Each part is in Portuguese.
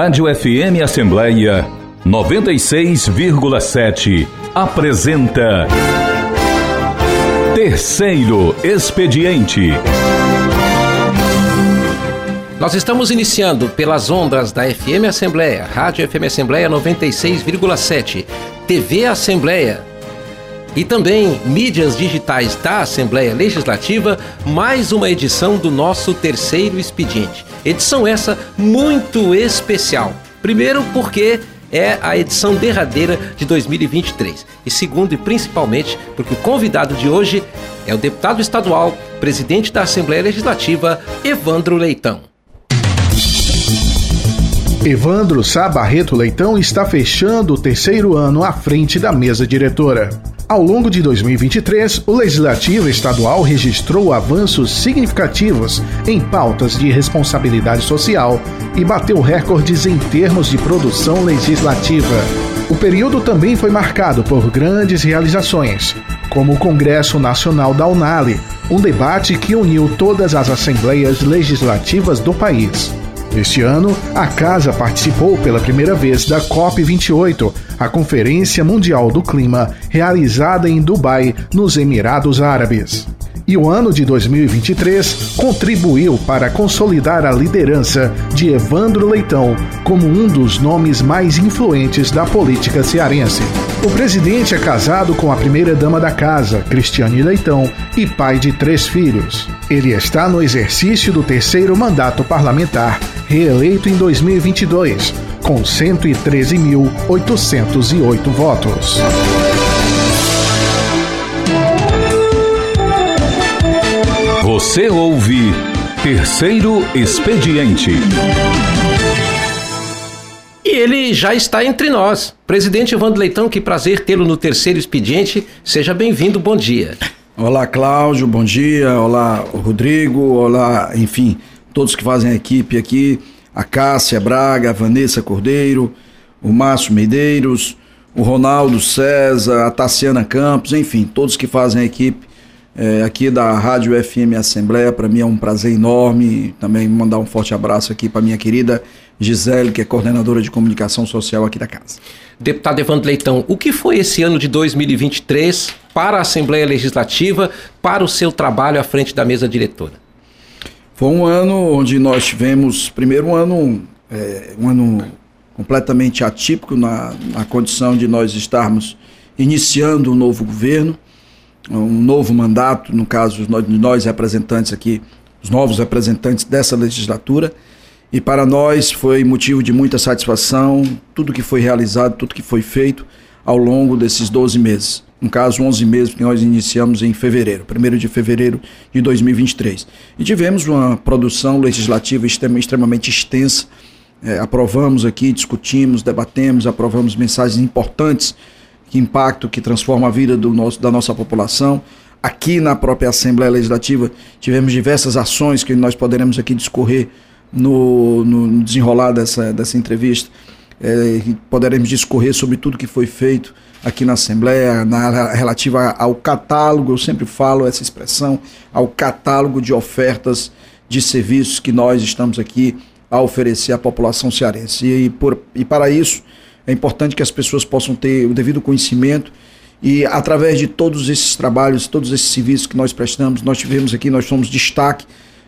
Rádio FM Assembleia 96,7 apresenta Terceiro Expediente. Nós estamos iniciando pelas ondas da FM Assembleia, Rádio FM Assembleia 96,7, TV Assembleia e também mídias digitais da Assembleia Legislativa, mais uma edição do nosso terceiro expediente. Edição essa muito especial. Primeiro porque é a edição derradeira de 2023. E segundo e principalmente porque o convidado de hoje é o deputado estadual, presidente da Assembleia Legislativa, Evandro Leitão. Evandro Sá Barreto Leitão está fechando o terceiro ano à frente da mesa diretora. Ao longo de 2023, o Legislativo Estadual registrou avanços significativos em pautas de responsabilidade social e bateu recordes em termos de produção legislativa. O período também foi marcado por grandes realizações, como o Congresso Nacional da Unali, um debate que uniu todas as assembleias legislativas do país. Este ano, a casa participou pela primeira vez da COP28, a Conferência Mundial do Clima, realizada em Dubai, nos Emirados Árabes. E o ano de 2023 contribuiu para consolidar a liderança de Evandro Leitão como um dos nomes mais influentes da política cearense. O presidente é casado com a primeira-dama da casa, Cristiane Leitão, e pai de três filhos. Ele está no exercício do terceiro mandato parlamentar, reeleito em 2022, com 113.808 votos. Você ouve Terceiro Expediente. E ele já está entre nós. Presidente Evandro Leitão, que prazer tê-lo no Terceiro Expediente. Seja bem-vindo, bom dia. Olá, Cláudio, bom dia. Olá, Rodrigo. Olá, enfim, todos que fazem a equipe aqui. A Cássia Braga, a Vanessa Cordeiro, o Márcio Medeiros, o Ronaldo César, a Tassiana Campos, enfim, todos que fazem a equipe é, aqui da Rádio FM Assembleia. Para mim é um prazer enorme também mandar um forte abraço aqui para minha querida Gisele, que é coordenadora de comunicação social aqui da casa. Deputado Evandro Leitão, o que foi esse ano de 2023 para a Assembleia Legislativa, para o seu trabalho à frente da mesa diretora? Foi um ano onde nós tivemos, primeiro um ano, é, um ano completamente atípico na, na condição de nós estarmos iniciando um novo governo um novo mandato, no caso de nós representantes aqui, os novos representantes dessa legislatura. E para nós foi motivo de muita satisfação tudo que foi realizado, tudo que foi feito ao longo desses 12 meses. No caso, 11 meses que nós iniciamos em fevereiro, 1 de fevereiro de 2023. E tivemos uma produção legislativa extremamente extensa. É, aprovamos aqui, discutimos, debatemos, aprovamos mensagens importantes que impacto que transforma a vida do nosso, da nossa população. Aqui na própria Assembleia Legislativa tivemos diversas ações que nós poderemos aqui discorrer no, no desenrolar dessa, dessa entrevista. É, poderemos discorrer sobre tudo que foi feito aqui na Assembleia, na, relativa ao catálogo, eu sempre falo essa expressão, ao catálogo de ofertas de serviços que nós estamos aqui a oferecer à população cearense. E, por, e para isso, é importante que as pessoas possam ter o devido conhecimento e através de todos esses trabalhos, todos esses serviços que nós prestamos, nós tivemos aqui, nós somos destaque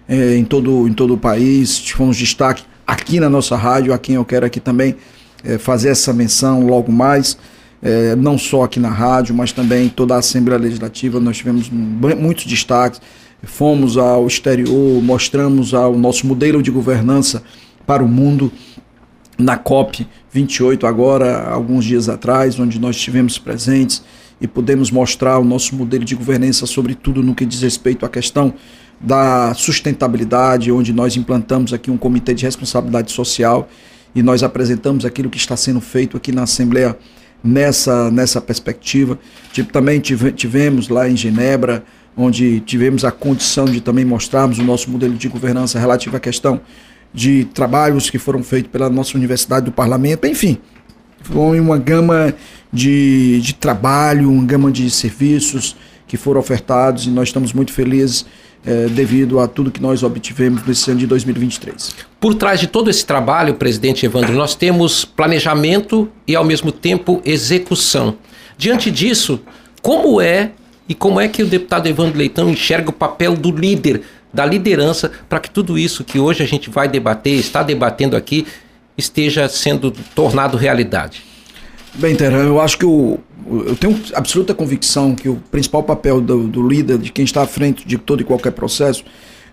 é, em, todo, em todo o país, fomos destaque aqui na nossa rádio, a quem eu quero aqui também é, fazer essa menção logo mais, é, não só aqui na rádio, mas também toda a Assembleia Legislativa, nós tivemos muitos destaques, fomos ao exterior, mostramos o nosso modelo de governança para o mundo, na COP 28 agora, alguns dias atrás, onde nós estivemos presentes e pudemos mostrar o nosso modelo de governança, sobretudo no que diz respeito à questão da sustentabilidade, onde nós implantamos aqui um comitê de responsabilidade social e nós apresentamos aquilo que está sendo feito aqui na Assembleia nessa, nessa perspectiva. Tipo, também tivemos lá em Genebra, onde tivemos a condição de também mostrarmos o nosso modelo de governança relativo à questão de trabalhos que foram feitos pela nossa Universidade do Parlamento, enfim, foi uma gama de, de trabalho, uma gama de serviços que foram ofertados e nós estamos muito felizes é, devido a tudo que nós obtivemos nesse ano de 2023. Por trás de todo esse trabalho, presidente Evandro, nós temos planejamento e, ao mesmo tempo, execução. Diante disso, como é e como é que o deputado Evandro Leitão enxerga o papel do líder, da liderança, para que tudo isso que hoje a gente vai debater, está debatendo aqui, esteja sendo tornado realidade? Bem, Terão, eu acho que o, eu tenho absoluta convicção que o principal papel do, do, líder, de quem está à frente de todo e qualquer processo,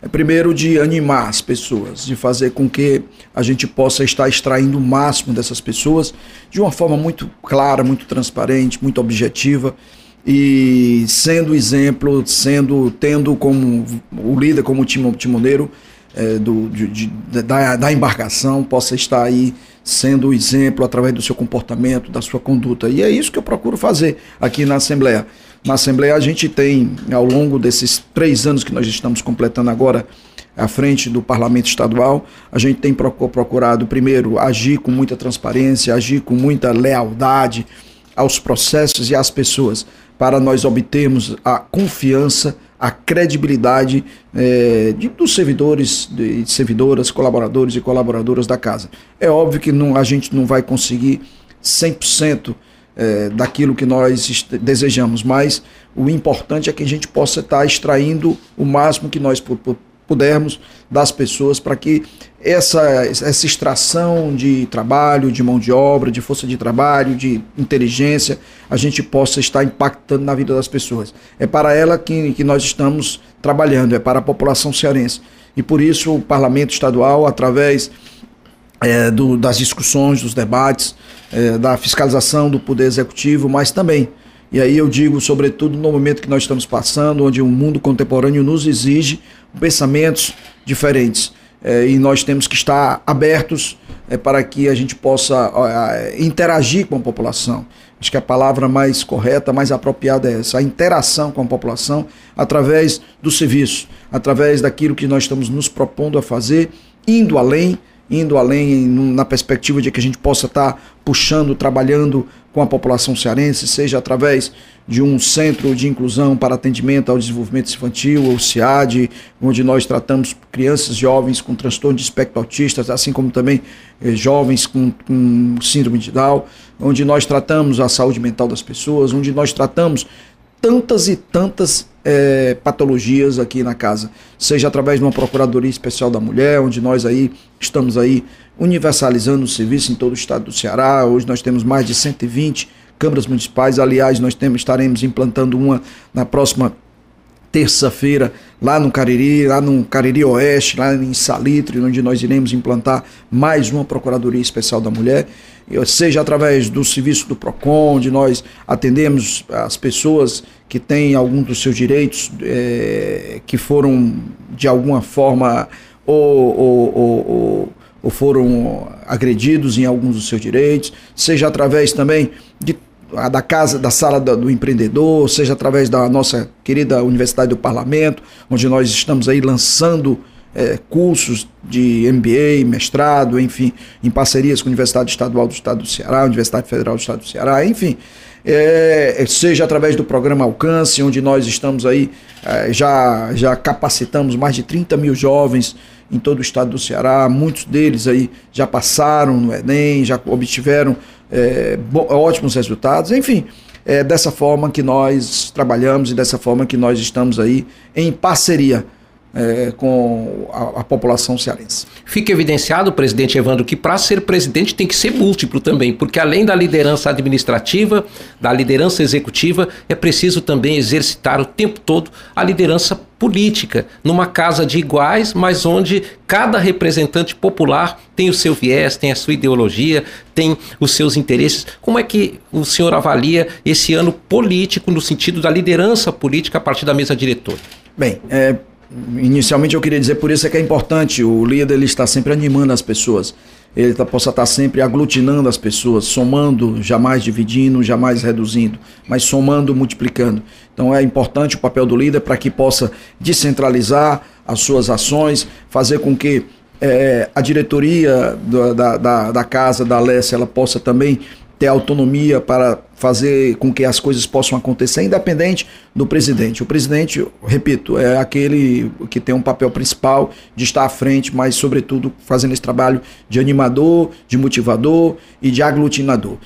é primeiro de animar as pessoas, de fazer com que a gente possa estar extraindo o máximo dessas pessoas de uma forma muito clara, muito transparente, muito objetiva e sendo exemplo, sendo tendo como o líder, como timoneiro é, do, de, de, da, da embarcação, possa estar aí sendo o exemplo através do seu comportamento, da sua conduta. E é isso que eu procuro fazer aqui na Assembleia. Na Assembleia a gente tem, ao longo desses três anos que nós estamos completando agora à frente do Parlamento Estadual, a gente tem procurado, primeiro, agir com muita transparência, agir com muita lealdade aos processos e às pessoas, para nós obtermos a confiança a credibilidade é, de, dos servidores, de servidoras, colaboradores e colaboradoras da casa. É óbvio que não, a gente não vai conseguir 100% é, daquilo que nós desejamos, mas o importante é que a gente possa estar extraindo o máximo que nós pudermos das pessoas para que essa, essa extração de trabalho, de mão de obra, de força de trabalho, de inteligência, a gente possa estar impactando na vida das pessoas. É para ela que, que nós estamos trabalhando, é para a população cearense. E por isso o Parlamento Estadual, através é, do, das discussões, dos debates, é, da fiscalização do Poder Executivo, mas também e aí eu digo, sobretudo no momento que nós estamos passando, onde o mundo contemporâneo nos exige pensamentos diferentes. É, e nós temos que estar abertos é, para que a gente possa interagir com a população. Acho que a palavra mais correta, mais apropriada é essa, a interação com a população através do serviço, através daquilo que nós estamos nos propondo a fazer, indo além indo além na perspectiva de que a gente possa estar puxando, trabalhando com a população cearense, seja através de um centro de inclusão para atendimento ao desenvolvimento infantil, o CIAD, onde nós tratamos crianças jovens com transtorno de espectro autista, assim como também eh, jovens com, com síndrome de Down, onde nós tratamos a saúde mental das pessoas, onde nós tratamos tantas e tantas é, patologias aqui na casa, seja através de uma Procuradoria Especial da Mulher, onde nós aí estamos aí universalizando o serviço em todo o estado do Ceará. Hoje nós temos mais de 120 câmaras municipais. Aliás, nós temos, estaremos implantando uma na próxima terça-feira lá no Cariri, lá no Cariri Oeste, lá em Salitre, onde nós iremos implantar mais uma Procuradoria Especial da Mulher, seja através do serviço do PROCON, onde nós atendemos as pessoas que têm algum dos seus direitos é, que foram de alguma forma ou, ou, ou, ou foram agredidos em alguns dos seus direitos, seja através também de da casa, da sala do empreendedor, seja através da nossa querida Universidade do Parlamento, onde nós estamos aí lançando é, cursos de MBA, mestrado, enfim, em parcerias com a Universidade Estadual do Estado do Ceará, Universidade Federal do Estado do Ceará, enfim, é, seja através do programa Alcance, onde nós estamos aí, é, já, já capacitamos mais de 30 mil jovens em todo o estado do Ceará, muitos deles aí já passaram no Enem, já obtiveram é, ótimos resultados, enfim, é dessa forma que nós trabalhamos e dessa forma que nós estamos aí em parceria é, com a, a, população cearense. Fica evidenciado, presidente Evandro, que para ser presidente tem que ser múltiplo também, porque além da liderança administrativa, da liderança executiva, é preciso também exercitar o tempo todo a liderança política, numa casa de iguais, mas onde cada representante popular tem o seu viés, tem a sua ideologia, tem os seus interesses. Como é que o senhor avalia esse ano político no sentido da liderança política a partir da mesa diretora? Bem, é, inicialmente eu queria dizer por isso é que é importante o líder ele está sempre animando as pessoas. Ele tá, possa estar sempre aglutinando as pessoas somando jamais dividindo jamais reduzindo mas somando multiplicando. Então é importante o papel do líder para que possa descentralizar as suas ações fazer com que é, a diretoria da, da, da casa da Alessia ela possa também ter autonomia para fazer com que as coisas possam acontecer, independente do presidente. O presidente, repito, é aquele que tem um papel principal de estar à frente, mas, sobretudo, fazendo esse trabalho de animador, de motivador e de aglutinador.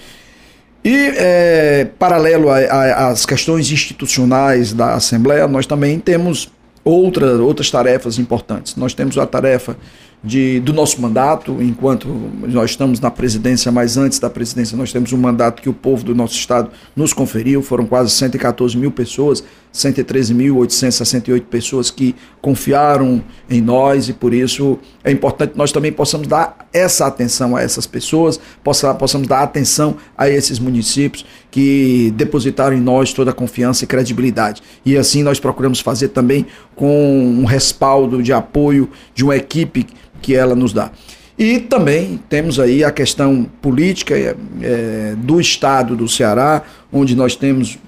E, é, paralelo às questões institucionais da Assembleia, nós também temos outra, outras tarefas importantes. Nós temos a tarefa de, do nosso mandato, enquanto nós estamos na presidência, mas antes da presidência nós temos um mandato que o povo do nosso estado nos conferiu, foram quase 114 mil pessoas, 113.868 pessoas que confiaram em nós e por isso é importante que nós também possamos dar essa atenção a essas pessoas, possa, possamos dar atenção a esses municípios que depositaram em nós toda a confiança e credibilidade. E assim nós procuramos fazer também com um respaldo de apoio de uma equipe que ela nos dá. E também temos aí a questão política é, do estado do Ceará, onde nós temos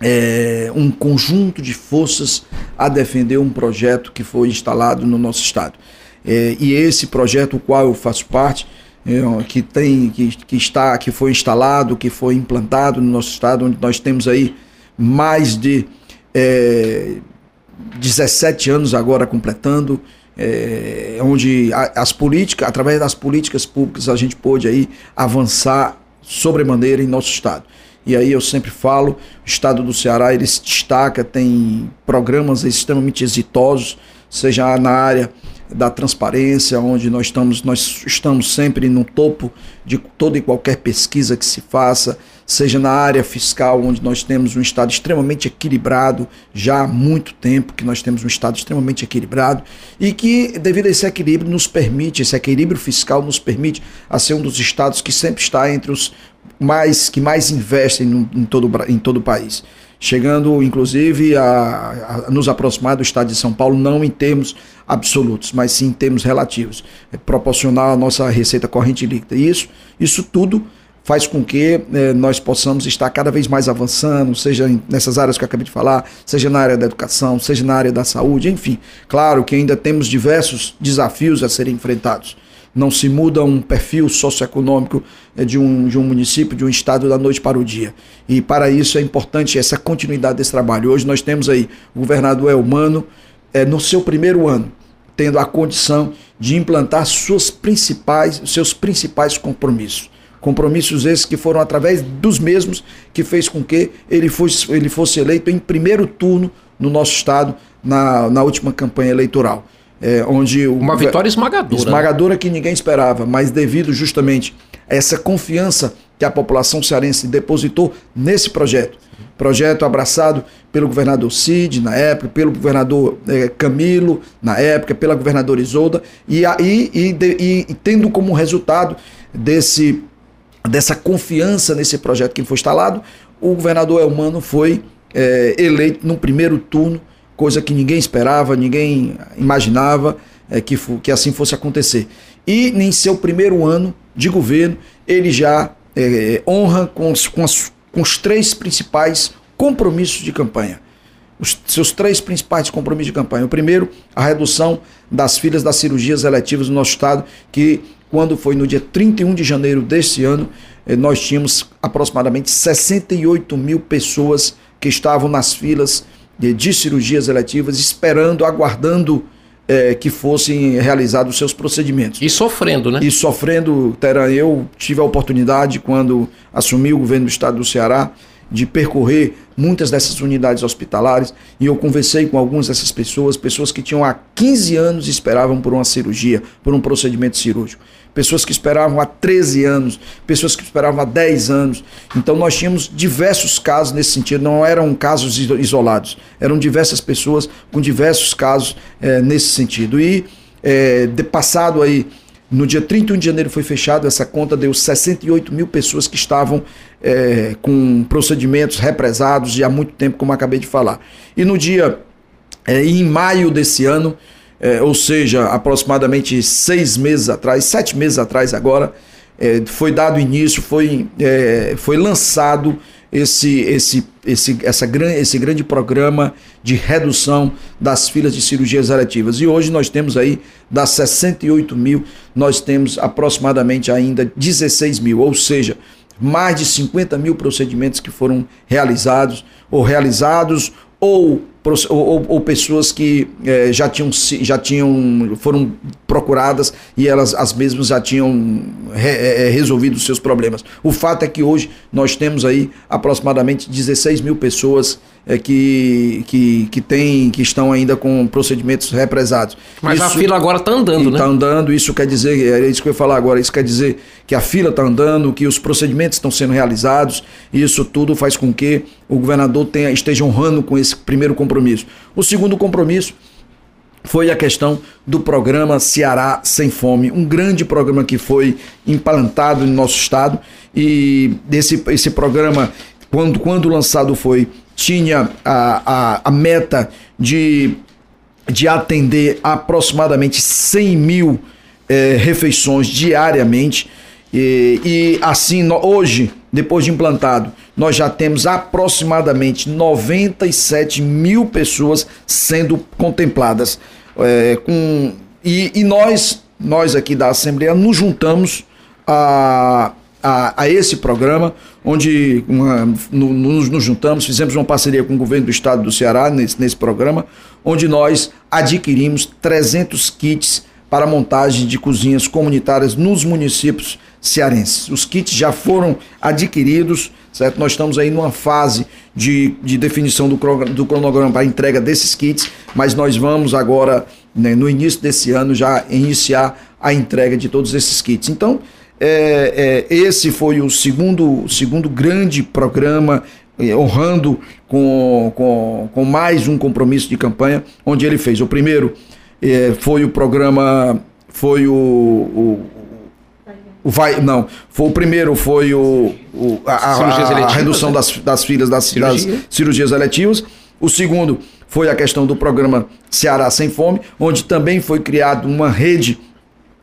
é, um conjunto de forças a defender um projeto que foi instalado no nosso estado. É, e esse projeto, o qual eu faço parte, é, que tem, que, que está, que foi instalado, que foi implantado no nosso estado, onde nós temos aí mais de é, 17 anos agora completando, é, onde as políticas, através das políticas públicas, a gente pôde aí avançar sobremaneira em nosso estado. E aí eu sempre falo, o estado do Ceará ele se destaca, tem programas extremamente exitosos, seja na área da transparência, onde nós estamos, nós estamos sempre no topo de toda e qualquer pesquisa que se faça, seja na área fiscal, onde nós temos um Estado extremamente equilibrado, já há muito tempo que nós temos um Estado extremamente equilibrado, e que, devido a esse equilíbrio, nos permite, esse equilíbrio fiscal nos permite a ser um dos estados que sempre está entre os mais que mais investem no, em, todo, em todo o país. Chegando, inclusive, a, a, nos aproximar do estado de São Paulo, não em termos absolutos, mas sim em termos relativos. É proporcional à nossa receita corrente líquida. Isso, isso tudo faz com que eh, nós possamos estar cada vez mais avançando, seja nessas áreas que eu acabei de falar, seja na área da educação, seja na área da saúde, enfim. Claro que ainda temos diversos desafios a serem enfrentados. Não se muda um perfil socioeconômico eh, de um, de um município, de um estado da noite para o dia. E para isso é importante essa continuidade desse trabalho. Hoje nós temos aí o governador é, no seu primeiro ano, tendo a condição de implantar suas principais, seus principais compromissos. Compromissos esses que foram através dos mesmos que fez com que ele fosse, ele fosse eleito em primeiro turno no nosso estado na, na última campanha eleitoral. É, onde Uma vitória esmagadora. Né? Esmagadora né? que ninguém esperava, mas devido justamente a essa confiança que a população cearense depositou nesse projeto. Projeto abraçado pelo governador Cid na época, pelo governador é, Camilo na época, pela governadora Isolda, e, aí, e, e, e tendo como resultado desse dessa confiança nesse projeto que foi instalado, o governador Elmano foi é, eleito no primeiro turno, coisa que ninguém esperava, ninguém imaginava é, que, que assim fosse acontecer. E em seu primeiro ano de governo, ele já é, honra com os, com, as, com os três principais compromissos de campanha. Os seus três principais compromissos de campanha. O primeiro, a redução das filas das cirurgias eletivas no nosso estado, que quando foi no dia 31 de janeiro deste ano, eh, nós tínhamos aproximadamente 68 mil pessoas que estavam nas filas de, de cirurgias eletivas, esperando, aguardando é, que fossem realizados os seus procedimentos. E sofrendo, né? E sofrendo, Teran, eu tive a oportunidade, quando assumi o governo do estado do Ceará, de percorrer muitas dessas unidades hospitalares e eu conversei com algumas dessas pessoas, pessoas que tinham há 15 anos e esperavam por uma cirurgia, por um procedimento cirúrgico pessoas que esperavam há 13 anos, pessoas que esperavam há 10 anos. Então nós tínhamos diversos casos nesse sentido, não eram casos isolados, eram diversas pessoas com diversos casos é, nesse sentido. E é, de passado aí, no dia 31 de janeiro foi fechado, essa conta deu 68 mil pessoas que estavam é, com procedimentos represados e há muito tempo, como acabei de falar. E no dia, em maio desse ano, é, ou seja, aproximadamente seis meses atrás, sete meses atrás agora, é, foi dado início, foi, é, foi lançado esse, esse, esse, essa, esse grande programa de redução das filas de cirurgias eletivas. E hoje nós temos aí, das 68 mil, nós temos aproximadamente ainda 16 mil, ou seja, mais de 50 mil procedimentos que foram realizados, ou realizados, ou ou, ou, pessoas que é, já tinham já tinham foram procuradas e elas as mesmas já tinham re, é, resolvido os seus problemas. O fato é que hoje nós temos aí aproximadamente 16 mil pessoas é, que, que, que, tem, que estão ainda com procedimentos represados. Mas isso, a fila agora está andando, né? Está andando, isso quer dizer, é isso que eu ia falar agora, isso quer dizer que a fila está andando, que os procedimentos estão sendo realizados, e isso tudo faz com que o governador tenha, esteja honrando com esse primeiro compromisso. O segundo compromisso foi a questão do programa Ceará Sem Fome, um grande programa que foi implantado no nosso estado e esse, esse programa, quando, quando lançado foi, tinha a, a, a meta de, de atender aproximadamente 100 mil é, refeições diariamente. E, e assim, no, hoje, depois de implantado, nós já temos aproximadamente 97 mil pessoas sendo contempladas. É, com, e, e nós, nós aqui da Assembleia, nos juntamos a, a, a esse programa, onde uma, no, nos, juntamos, fizemos uma parceria com o governo do estado do Ceará nesse, nesse programa, onde nós adquirimos 300 kits para montagem de cozinhas comunitárias nos municípios cearenses. Os kits já foram adquiridos, certo? Nós estamos aí numa fase de, de definição do, do cronograma para entrega desses kits, mas nós vamos agora, né, no início desse ano, já iniciar a entrega de todos esses kits. Então, é, é, esse foi o segundo, segundo grande programa é, honrando com, com, com mais um compromisso de campanha, onde ele fez. O primeiro é, foi o programa, foi o, o, vai, não, foi o primeiro foi o, o a, a, a, redução né? das, das filas das Cirurgia. das cirurgias eletivas. O segundo foi a questão do programa Ceará Sem Fome, onde também foi criada uma rede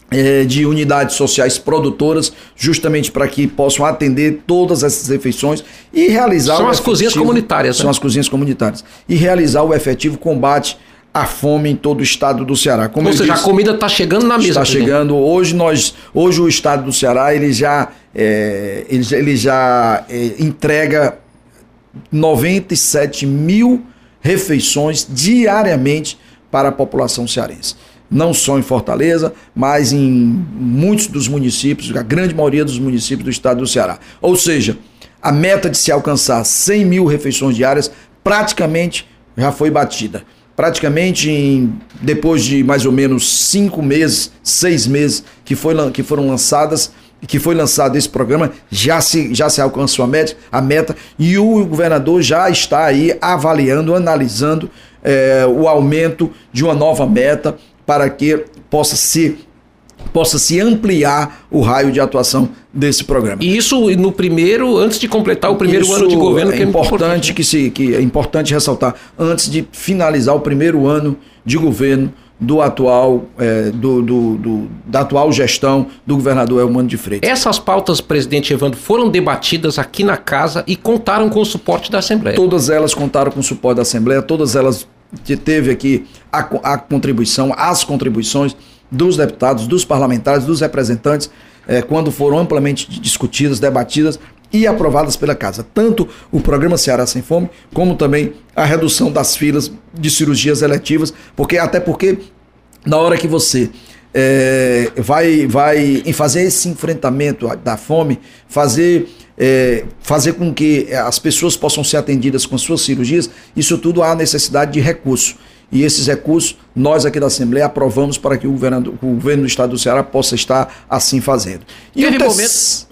é, de unidades sociais produtoras, justamente para que possam atender todas essas refeições e realizar. São as cozinhas comunitárias. São né? as cozinhas comunitárias. E realizar o efetivo combate à fome em todo o estado do Ceará. Como Ou seja, disse, a comida está chegando na mesa. Está chegando. Hoje, nós, hoje o estado do Ceará ele já, é, ele, ele já é, entrega 97 mil refeições diariamente para a população cearense não só em Fortaleza, mas em muitos dos municípios, a grande maioria dos municípios do estado do Ceará. Ou seja, a meta de se alcançar 100 mil refeições diárias praticamente já foi batida. Praticamente em, depois de mais ou menos cinco meses, seis meses que, foi, que foram lançadas, que foi lançado esse programa, já se, já se alcançou a meta, a meta e o governador já está aí avaliando, analisando é, o aumento de uma nova meta para que possa se possa se ampliar o raio de atuação desse programa. E isso no primeiro, antes de completar o primeiro isso ano de governo, é, que é importante, importante que se que é importante ressaltar antes de finalizar o primeiro ano de governo do atual é, do, do, do, da atual gestão do governador Elmano de Freitas. Essas pautas, presidente Evandro, foram debatidas aqui na casa e contaram com o suporte da Assembleia. Todas elas contaram com o suporte da Assembleia, todas elas que teve aqui a, a contribuição, as contribuições dos deputados, dos parlamentares, dos representantes, eh, quando foram amplamente discutidas, debatidas e aprovadas pela casa. Tanto o programa Ceará Sem Fome, como também a redução das filas de cirurgias eletivas, porque até porque na hora que você é, vai, vai em fazer esse enfrentamento da fome, fazer é, fazer com que as pessoas possam ser atendidas com suas cirurgias, isso tudo há necessidade de recurso. E esses recursos, nós aqui da Assembleia aprovamos para que o, governador, o governo do Estado do Ceará possa estar assim fazendo. E Teve o te...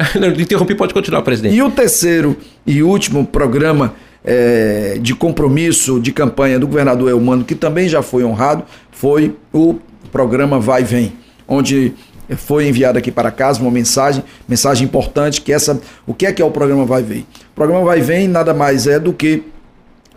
Não, interrompi, pode continuar, presidente. E o terceiro e último programa é, de compromisso de campanha do governador Elmano, que também já foi honrado, foi o programa Vai Vem, onde foi enviada aqui para casa uma mensagem, mensagem importante, que essa, o que é que é o programa Vai Vem? O programa Vai Vem nada mais é do que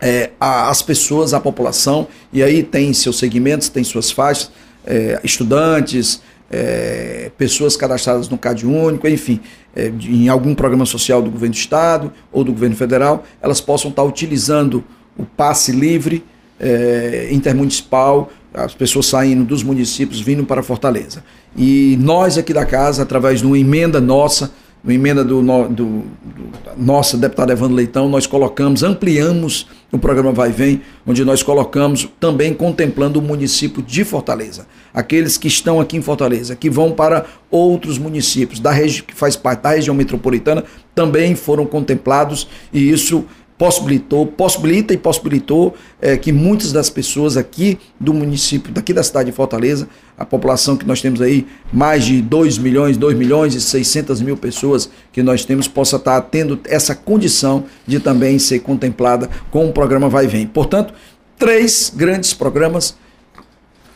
é, a, as pessoas, a população, e aí tem seus segmentos, tem suas faixas, é, estudantes, é, pessoas cadastradas no CAD único, enfim, é, em algum programa social do governo do estado ou do governo federal, elas possam estar utilizando o passe livre é, intermunicipal as pessoas saindo dos municípios vindo para Fortaleza. E nós aqui da casa, através de uma emenda nossa, emenda do, do, do nossa deputada Evandro Leitão, nós colocamos, ampliamos o programa Vai Vem, onde nós colocamos também contemplando o município de Fortaleza. Aqueles que estão aqui em Fortaleza, que vão para outros municípios da região que faz parte da região metropolitana, também foram contemplados e isso possibilitou, possibilita e possibilitou é, que muitas das pessoas aqui do município, daqui da cidade de Fortaleza, a população que nós temos aí, mais de 2 milhões, 2 milhões e 600 mil pessoas que nós temos, possa estar tendo essa condição de também ser contemplada com o programa Vai Vem. Portanto, três grandes programas,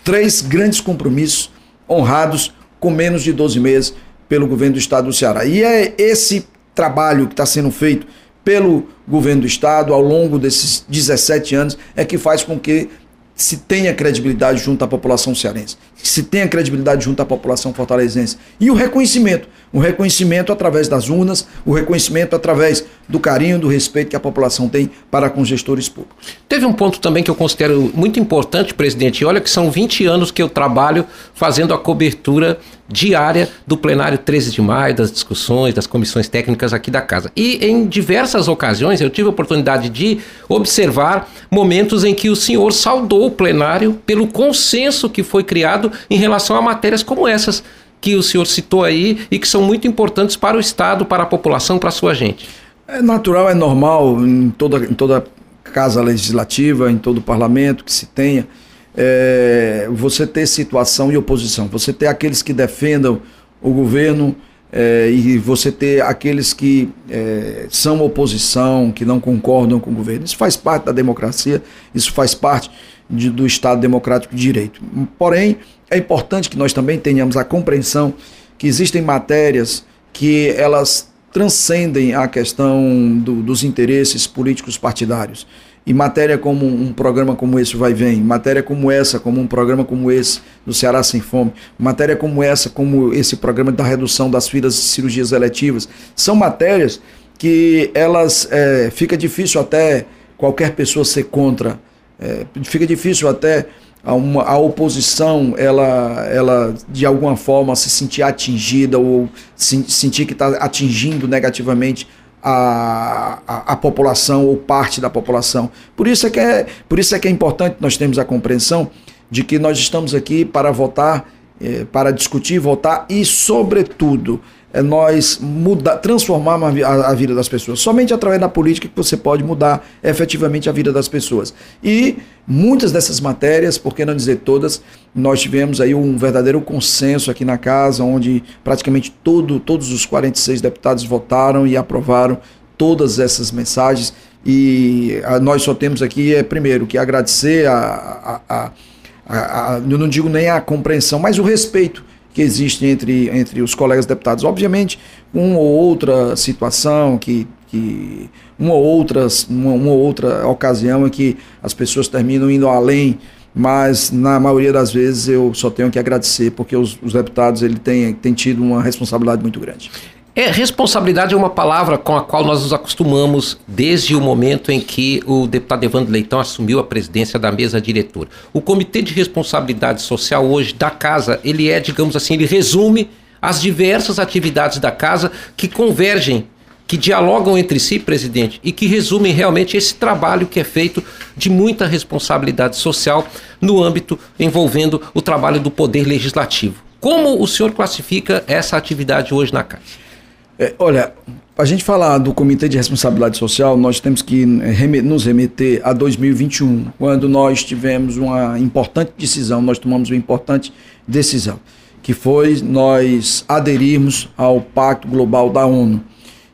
três grandes compromissos honrados com menos de 12 meses pelo governo do estado do Ceará. E é esse trabalho que está sendo feito pelo governo do Estado ao longo desses 17 anos é que faz com que se tenha credibilidade junto à população cearense, se tenha credibilidade junto à população fortalezense. E o reconhecimento, o reconhecimento através das urnas, o reconhecimento através do carinho, do respeito que a população tem para com os gestores públicos. Teve um ponto também que eu considero muito importante, presidente. Olha que são 20 anos que eu trabalho fazendo a cobertura diária do plenário 13 de maio, das discussões, das comissões técnicas aqui da casa. E em diversas ocasiões eu tive a oportunidade de observar momentos em que o senhor saudou o plenário pelo consenso que foi criado em relação a matérias como essas que o senhor citou aí e que são muito importantes para o Estado, para a população, para a sua gente. É natural, é normal em toda, em toda casa legislativa, em todo parlamento que se tenha, é, você ter situação e oposição. Você ter aqueles que defendam o governo é, e você ter aqueles que é, são oposição, que não concordam com o governo. Isso faz parte da democracia, isso faz parte de, do Estado Democrático de Direito. Porém, é importante que nós também tenhamos a compreensão que existem matérias que elas transcendem a questão do, dos interesses políticos partidários. E matéria como um programa como esse vai vem, matéria como essa, como um programa como esse do Ceará Sem Fome, matéria como essa, como esse programa da redução das filas de cirurgias eletivas, são matérias que elas é, fica difícil até qualquer pessoa ser contra, é, fica difícil até a, uma, a oposição ela, ela de alguma forma se sentir atingida ou se, sentir que está atingindo negativamente a, a, a, população ou parte da população. Por isso, é que é, por isso é que é importante nós termos a compreensão de que nós estamos aqui para votar, eh, para discutir, votar e, sobretudo, nós mudar, transformar a, vida das pessoas. Somente através da política que você pode mudar efetivamente a vida das pessoas. E muitas dessas matérias, por que não dizer todas, nós tivemos aí um verdadeiro consenso aqui na casa, onde praticamente todo, todos os 46 deputados votaram e aprovaram todas essas mensagens. E a, nós só temos aqui, é, primeiro, que agradecer a, a, a, a, eu não digo nem a compreensão, mas o respeito que existe entre, entre os colegas deputados. Obviamente, uma ou outra situação que, que uma ou outra, uma, uma outra ocasião em que as pessoas terminam indo além mas na maioria das vezes eu só tenho que agradecer, porque os, os deputados ele têm, têm tido uma responsabilidade muito grande. É, responsabilidade é uma palavra com a qual nós nos acostumamos desde o momento em que o deputado Evandro Leitão assumiu a presidência da mesa diretora. O Comitê de Responsabilidade Social hoje da casa, ele é, digamos assim, ele resume as diversas atividades da casa que convergem, que dialogam entre si, presidente, e que resumem realmente esse trabalho que é feito de muita responsabilidade social no âmbito envolvendo o trabalho do poder legislativo. Como o senhor classifica essa atividade hoje na casa? É, olha, a gente falar do Comitê de Responsabilidade Social, nós temos que é, nos remeter a 2021, quando nós tivemos uma importante decisão, nós tomamos uma importante decisão, que foi nós aderirmos ao Pacto Global da ONU.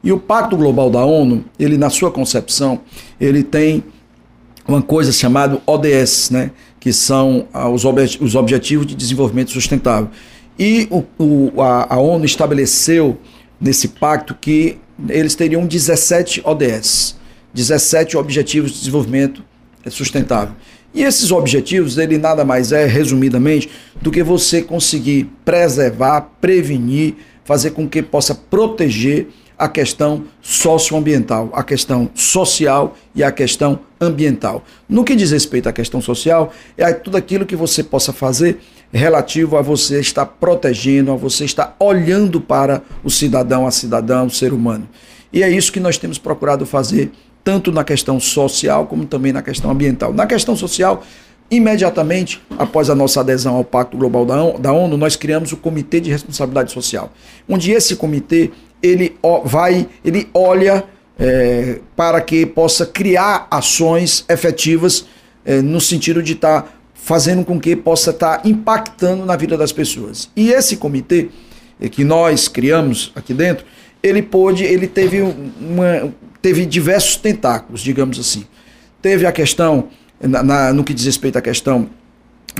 E o Pacto Global da ONU, ele na sua concepção, ele tem uma coisa chamada ODS, né, que são ah, os, objet os Objetivos de Desenvolvimento Sustentável. E o, o, a, a ONU estabeleceu nesse pacto que eles teriam 17 ODS, 17 Objetivos de Desenvolvimento Sustentável. E esses objetivos, ele nada mais é, resumidamente, do que você conseguir preservar, prevenir, fazer com que possa proteger a questão socioambiental, a questão social e a questão ambiental. No que diz respeito à questão social, é tudo aquilo que você possa fazer relativo a você estar protegendo, a você estar olhando para o cidadão, a cidadã, o ser humano. E é isso que nós temos procurado fazer, tanto na questão social como também na questão ambiental. Na questão social, Imediatamente após a nossa adesão ao Pacto Global da ONU, nós criamos o Comitê de Responsabilidade Social, onde esse comitê ele vai, ele olha é, para que possa criar ações efetivas é, no sentido de estar tá fazendo com que possa estar tá impactando na vida das pessoas. E esse comitê é, que nós criamos aqui dentro, ele pôde, ele teve uma, teve diversos tentáculos, digamos assim. Teve a questão na, na, no que diz respeito à questão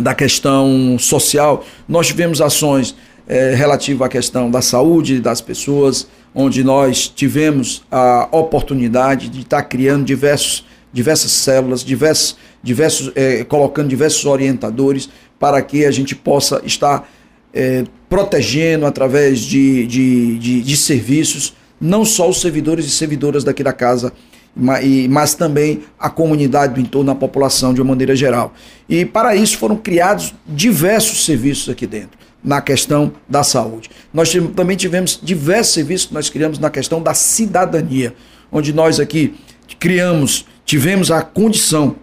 da questão social, nós tivemos ações é, relativas à questão da saúde das pessoas, onde nós tivemos a oportunidade de estar criando diversos, diversas células, diversos, diversos, é, colocando diversos orientadores para que a gente possa estar é, protegendo através de, de, de, de serviços, não só os servidores e servidoras daqui da casa mas também a comunidade do entorno, a população de uma maneira geral. E para isso foram criados diversos serviços aqui dentro, na questão da saúde. Nós também tivemos diversos serviços que nós criamos na questão da cidadania, onde nós aqui criamos, tivemos a condição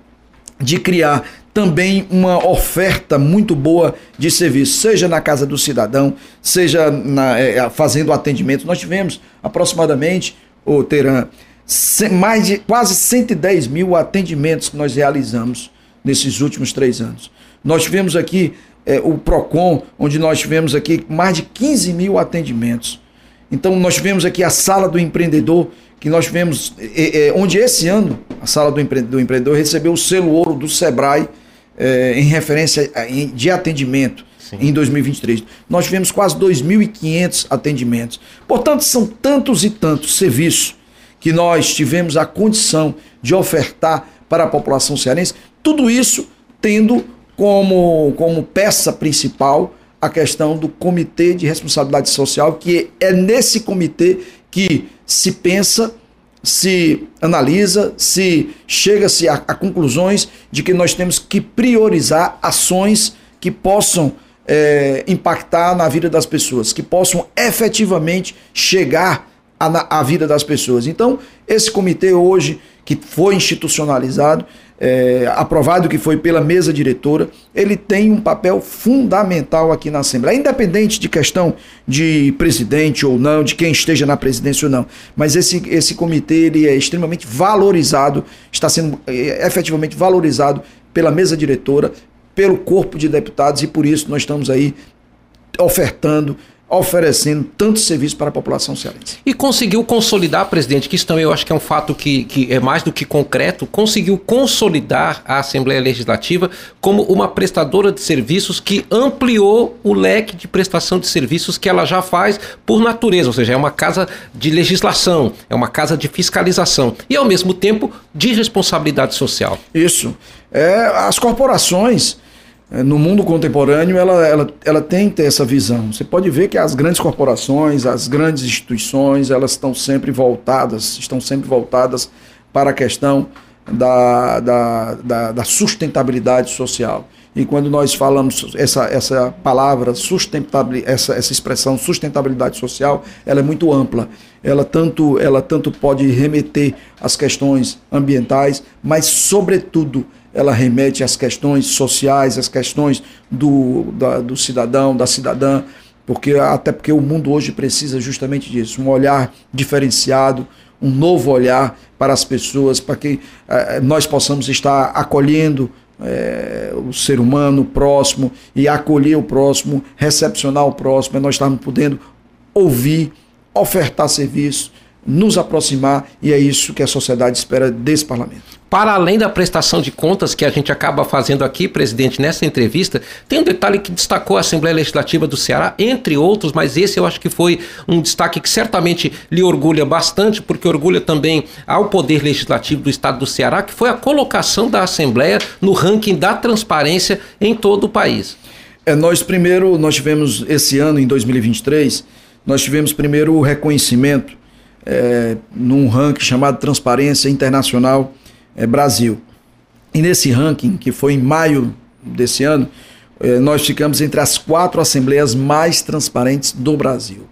de criar também uma oferta muito boa de serviço, seja na casa do cidadão, seja na, é, fazendo atendimento. Nós tivemos aproximadamente, o Teran, mais de quase 110 mil atendimentos que nós realizamos nesses últimos três anos. Nós tivemos aqui é, o PROCON, onde nós tivemos aqui mais de 15 mil atendimentos. Então nós tivemos aqui a Sala do Empreendedor, que nós tivemos, é, é, onde esse ano a Sala do Empreendedor, do Empreendedor recebeu o selo ouro do SEBRAE em referência de atendimento. Sim. Em 2023. Nós tivemos quase 2.500 atendimentos. Portanto, são tantos e tantos serviços que nós tivemos a condição de ofertar para a população cearense, tudo isso tendo como, como peça principal a questão do Comitê de Responsabilidade Social, que é nesse comitê que se pensa, se analisa, se chega-se a, a, conclusões de que nós temos que priorizar ações que possam é, impactar na vida das pessoas, que possam efetivamente chegar a, a vida das pessoas. Então, esse comitê hoje, que foi institucionalizado, é, aprovado que foi pela mesa diretora, ele tem um papel fundamental aqui na Assembleia, independente de questão de presidente ou não, de quem esteja na presidência ou não. Mas esse, esse comitê ele é extremamente valorizado, está sendo é, efetivamente valorizado pela mesa diretora, pelo corpo de deputados, e por isso nós estamos aí ofertando oferecendo tanto serviço para a população cearense. E conseguiu consolidar, presidente, que isso também eu acho que é um fato que, que é mais do que concreto, conseguiu consolidar a Assembleia Legislativa como uma prestadora de serviços que ampliou o leque de prestação de serviços que ela já faz por natureza, ou seja, é uma casa de legislação, é uma casa de fiscalização e ao mesmo tempo de responsabilidade social. Isso. É, as corporações no mundo contemporâneo, ela, ela, ela tem que ter essa visão. Você pode ver que as grandes corporações, as grandes instituições, elas estão sempre voltadas, estão sempre voltadas para a questão da, da, da, da sustentabilidade social. E quando nós falamos essa, essa palavra sustentabilidade, essa, essa expressão sustentabilidade social, ela é muito ampla. Ela tanto, ela tanto pode remeter às questões ambientais, mas sobretudo ela remete às questões sociais, às questões do, da, do cidadão, da cidadã, porque até porque o mundo hoje precisa justamente disso, um olhar diferenciado, um novo olhar para as pessoas, para que eh, nós possamos estar acolhendo eh, o ser humano o próximo e acolher o próximo, recepcionar o próximo, nós estamos podendo ouvir, ofertar serviço, nos aproximar e é isso que a sociedade espera desse parlamento. Para além da prestação de contas que a gente acaba fazendo aqui, presidente, nessa entrevista, tem um detalhe que destacou a Assembleia Legislativa do Ceará, entre outros, mas esse eu acho que foi um destaque que certamente lhe orgulha bastante, porque orgulha também ao Poder Legislativo do Estado do Ceará, que foi a colocação da Assembleia no ranking da transparência em todo o país. É, nós primeiro, nós tivemos esse ano, em 2023, nós tivemos primeiro o reconhecimento é, num ranking chamado Transparência Internacional é, Brasil. E nesse ranking, que foi em maio desse ano, é, nós ficamos entre as quatro assembleias mais transparentes do Brasil.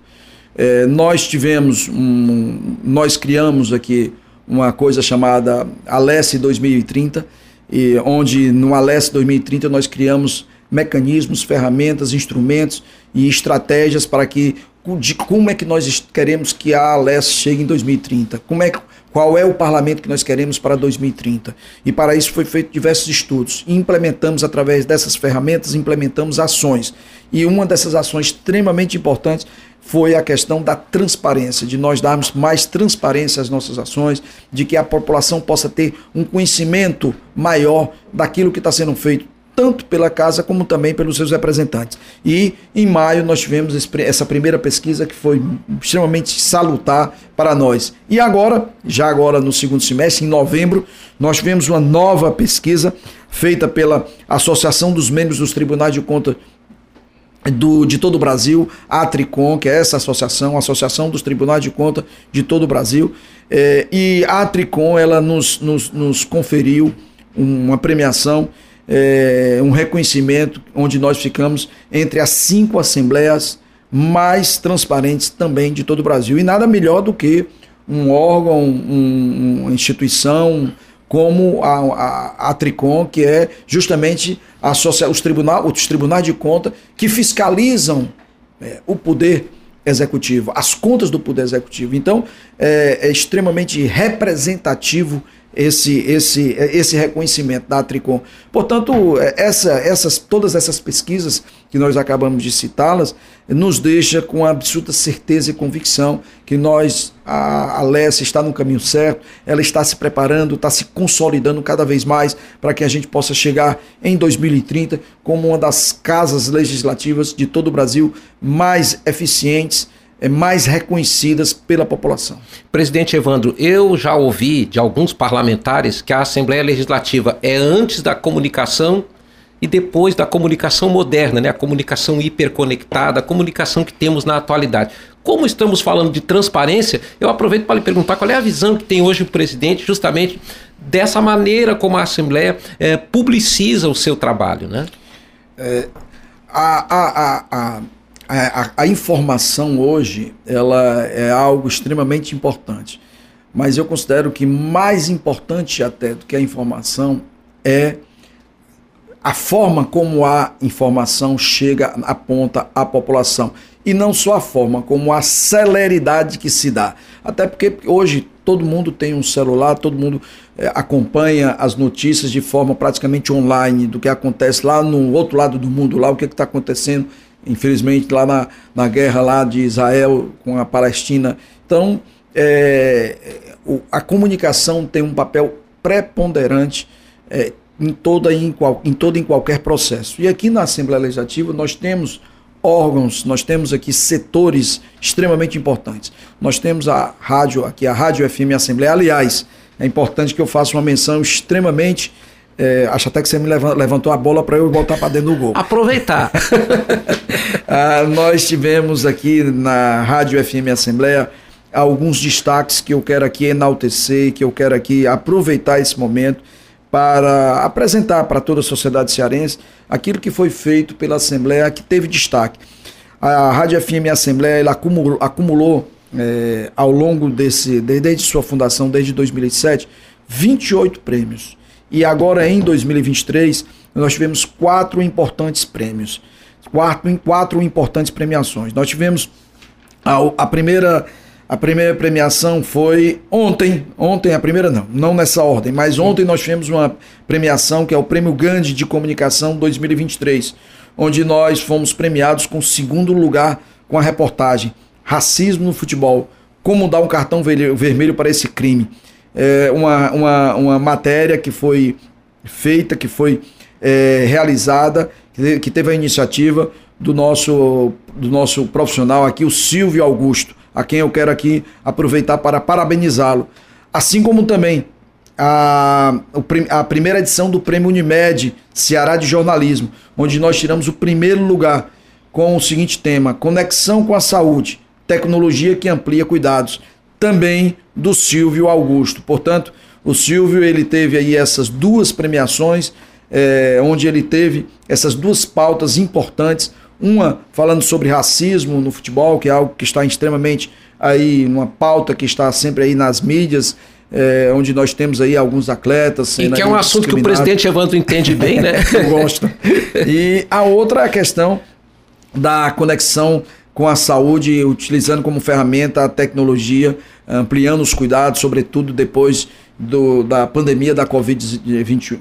É, nós tivemos, um, nós criamos aqui uma coisa chamada Alesse 2030, e onde no Alesse 2030 nós criamos mecanismos, ferramentas, instrumentos e estratégias para que de como é que nós queremos que a Alesse chegue em 2030, como é qual é o parlamento que nós queremos para 2030. E para isso foi feito diversos estudos. Implementamos através dessas ferramentas, implementamos ações. E uma dessas ações extremamente importantes foi a questão da transparência, de nós darmos mais transparência às nossas ações, de que a população possa ter um conhecimento maior daquilo que está sendo feito tanto pela casa como também pelos seus representantes. E em maio nós tivemos essa primeira pesquisa que foi extremamente salutar para nós. E agora, já agora no segundo semestre, em novembro, nós tivemos uma nova pesquisa feita pela Associação dos Membros dos Tribunais de Contas do, de todo o Brasil, a Tricom, que é essa associação, a Associação dos Tribunais de Contas de todo o Brasil. É, e a Tricom ela nos, nos, nos conferiu uma premiação é, um reconhecimento onde nós ficamos entre as cinco assembleias mais transparentes também de todo o Brasil. E nada melhor do que um órgão, um, uma instituição como a, a, a, Tricom, que é justamente a, os, tribunal, os tribunais de conta que fiscalizam é, o poder executivo, as contas do poder executivo. Então, é, é extremamente representativo esse, esse, esse reconhecimento da Tricom. Portanto, é, essa, essas, todas essas pesquisas que nós acabamos de citá-las, nos deixa com absoluta certeza e convicção que nós, a, a está no caminho certo, ela está se preparando, está se consolidando cada vez mais para que a gente possa chegar em 2030 como uma das casas legislativas de todo o Brasil mais eficientes mais reconhecidas pela população. Presidente Evandro, eu já ouvi de alguns parlamentares que a Assembleia Legislativa é antes da comunicação e depois da comunicação moderna, né? a comunicação hiperconectada, a comunicação que temos na atualidade. Como estamos falando de transparência, eu aproveito para lhe perguntar qual é a visão que tem hoje o presidente justamente dessa maneira como a Assembleia é, publiciza o seu trabalho. Né? É, a, a, a a, a, informação hoje ela é algo extremamente importante. Mas eu considero que mais importante até do que a informação é a forma como a informação chega, aponta à população. E não só a forma, como a celeridade que se dá. Até porque hoje todo mundo tem um celular, todo mundo é, acompanha as notícias de forma praticamente online do que acontece lá no outro lado do mundo, lá o que está acontecendo infelizmente lá na, na guerra lá de Israel com a Palestina. Então, é, a comunicação tem um papel preponderante é, em, toda, em, qual, em todo em qualquer processo. E aqui na Assembleia Legislativa nós temos órgãos, nós temos aqui setores extremamente importantes. Nós temos a rádio, aqui a Rádio FM Assembleia, aliás, é importante que eu faça uma menção extremamente é, acho até que você me levantou a bola para eu voltar para dentro do gol. Aproveitar. ah, nós tivemos aqui na Rádio FM Assembleia alguns destaques que eu quero aqui enaltecer, que eu quero aqui aproveitar esse momento para apresentar para toda a sociedade cearense aquilo que foi feito pela Assembleia que teve destaque. A Rádio FM Assembleia ela acumulou, acumulou é, ao longo desse, desde sua fundação, desde 2007, 28 prêmios. E agora em 2023 nós tivemos quatro importantes prêmios, quatro, quatro importantes premiações. Nós tivemos a, a primeira a primeira premiação foi ontem, ontem a primeira não, não nessa ordem, mas ontem nós tivemos uma premiação que é o Prêmio Gandhi de Comunicação 2023, onde nós fomos premiados com segundo lugar com a reportagem Racismo no Futebol, como dar um cartão vermelho para esse crime é, uma, uma, uma matéria que foi feita, que foi é, realizada, que teve a iniciativa do nosso, do nosso profissional aqui, o Silvio Augusto, a quem eu quero aqui aproveitar para parabenizá-lo. Assim como também a, a primeira edição do Prêmio Unimed Ceará de Jornalismo, onde nós tiramos o primeiro lugar com o seguinte tema: Conexão com a Saúde, tecnologia que amplia cuidados também do Silvio Augusto. Portanto, o Silvio ele teve aí essas duas premiações, é, onde ele teve essas duas pautas importantes. Uma falando sobre racismo no futebol, que é algo que está extremamente aí, uma pauta que está sempre aí nas mídias, é, onde nós temos aí alguns atletas. E que é um assunto que o presidente Evandro entende bem, né? Gosta. E a outra é a questão da conexão com a saúde, utilizando como ferramenta a tecnologia, ampliando os cuidados, sobretudo depois do, da pandemia da Covid,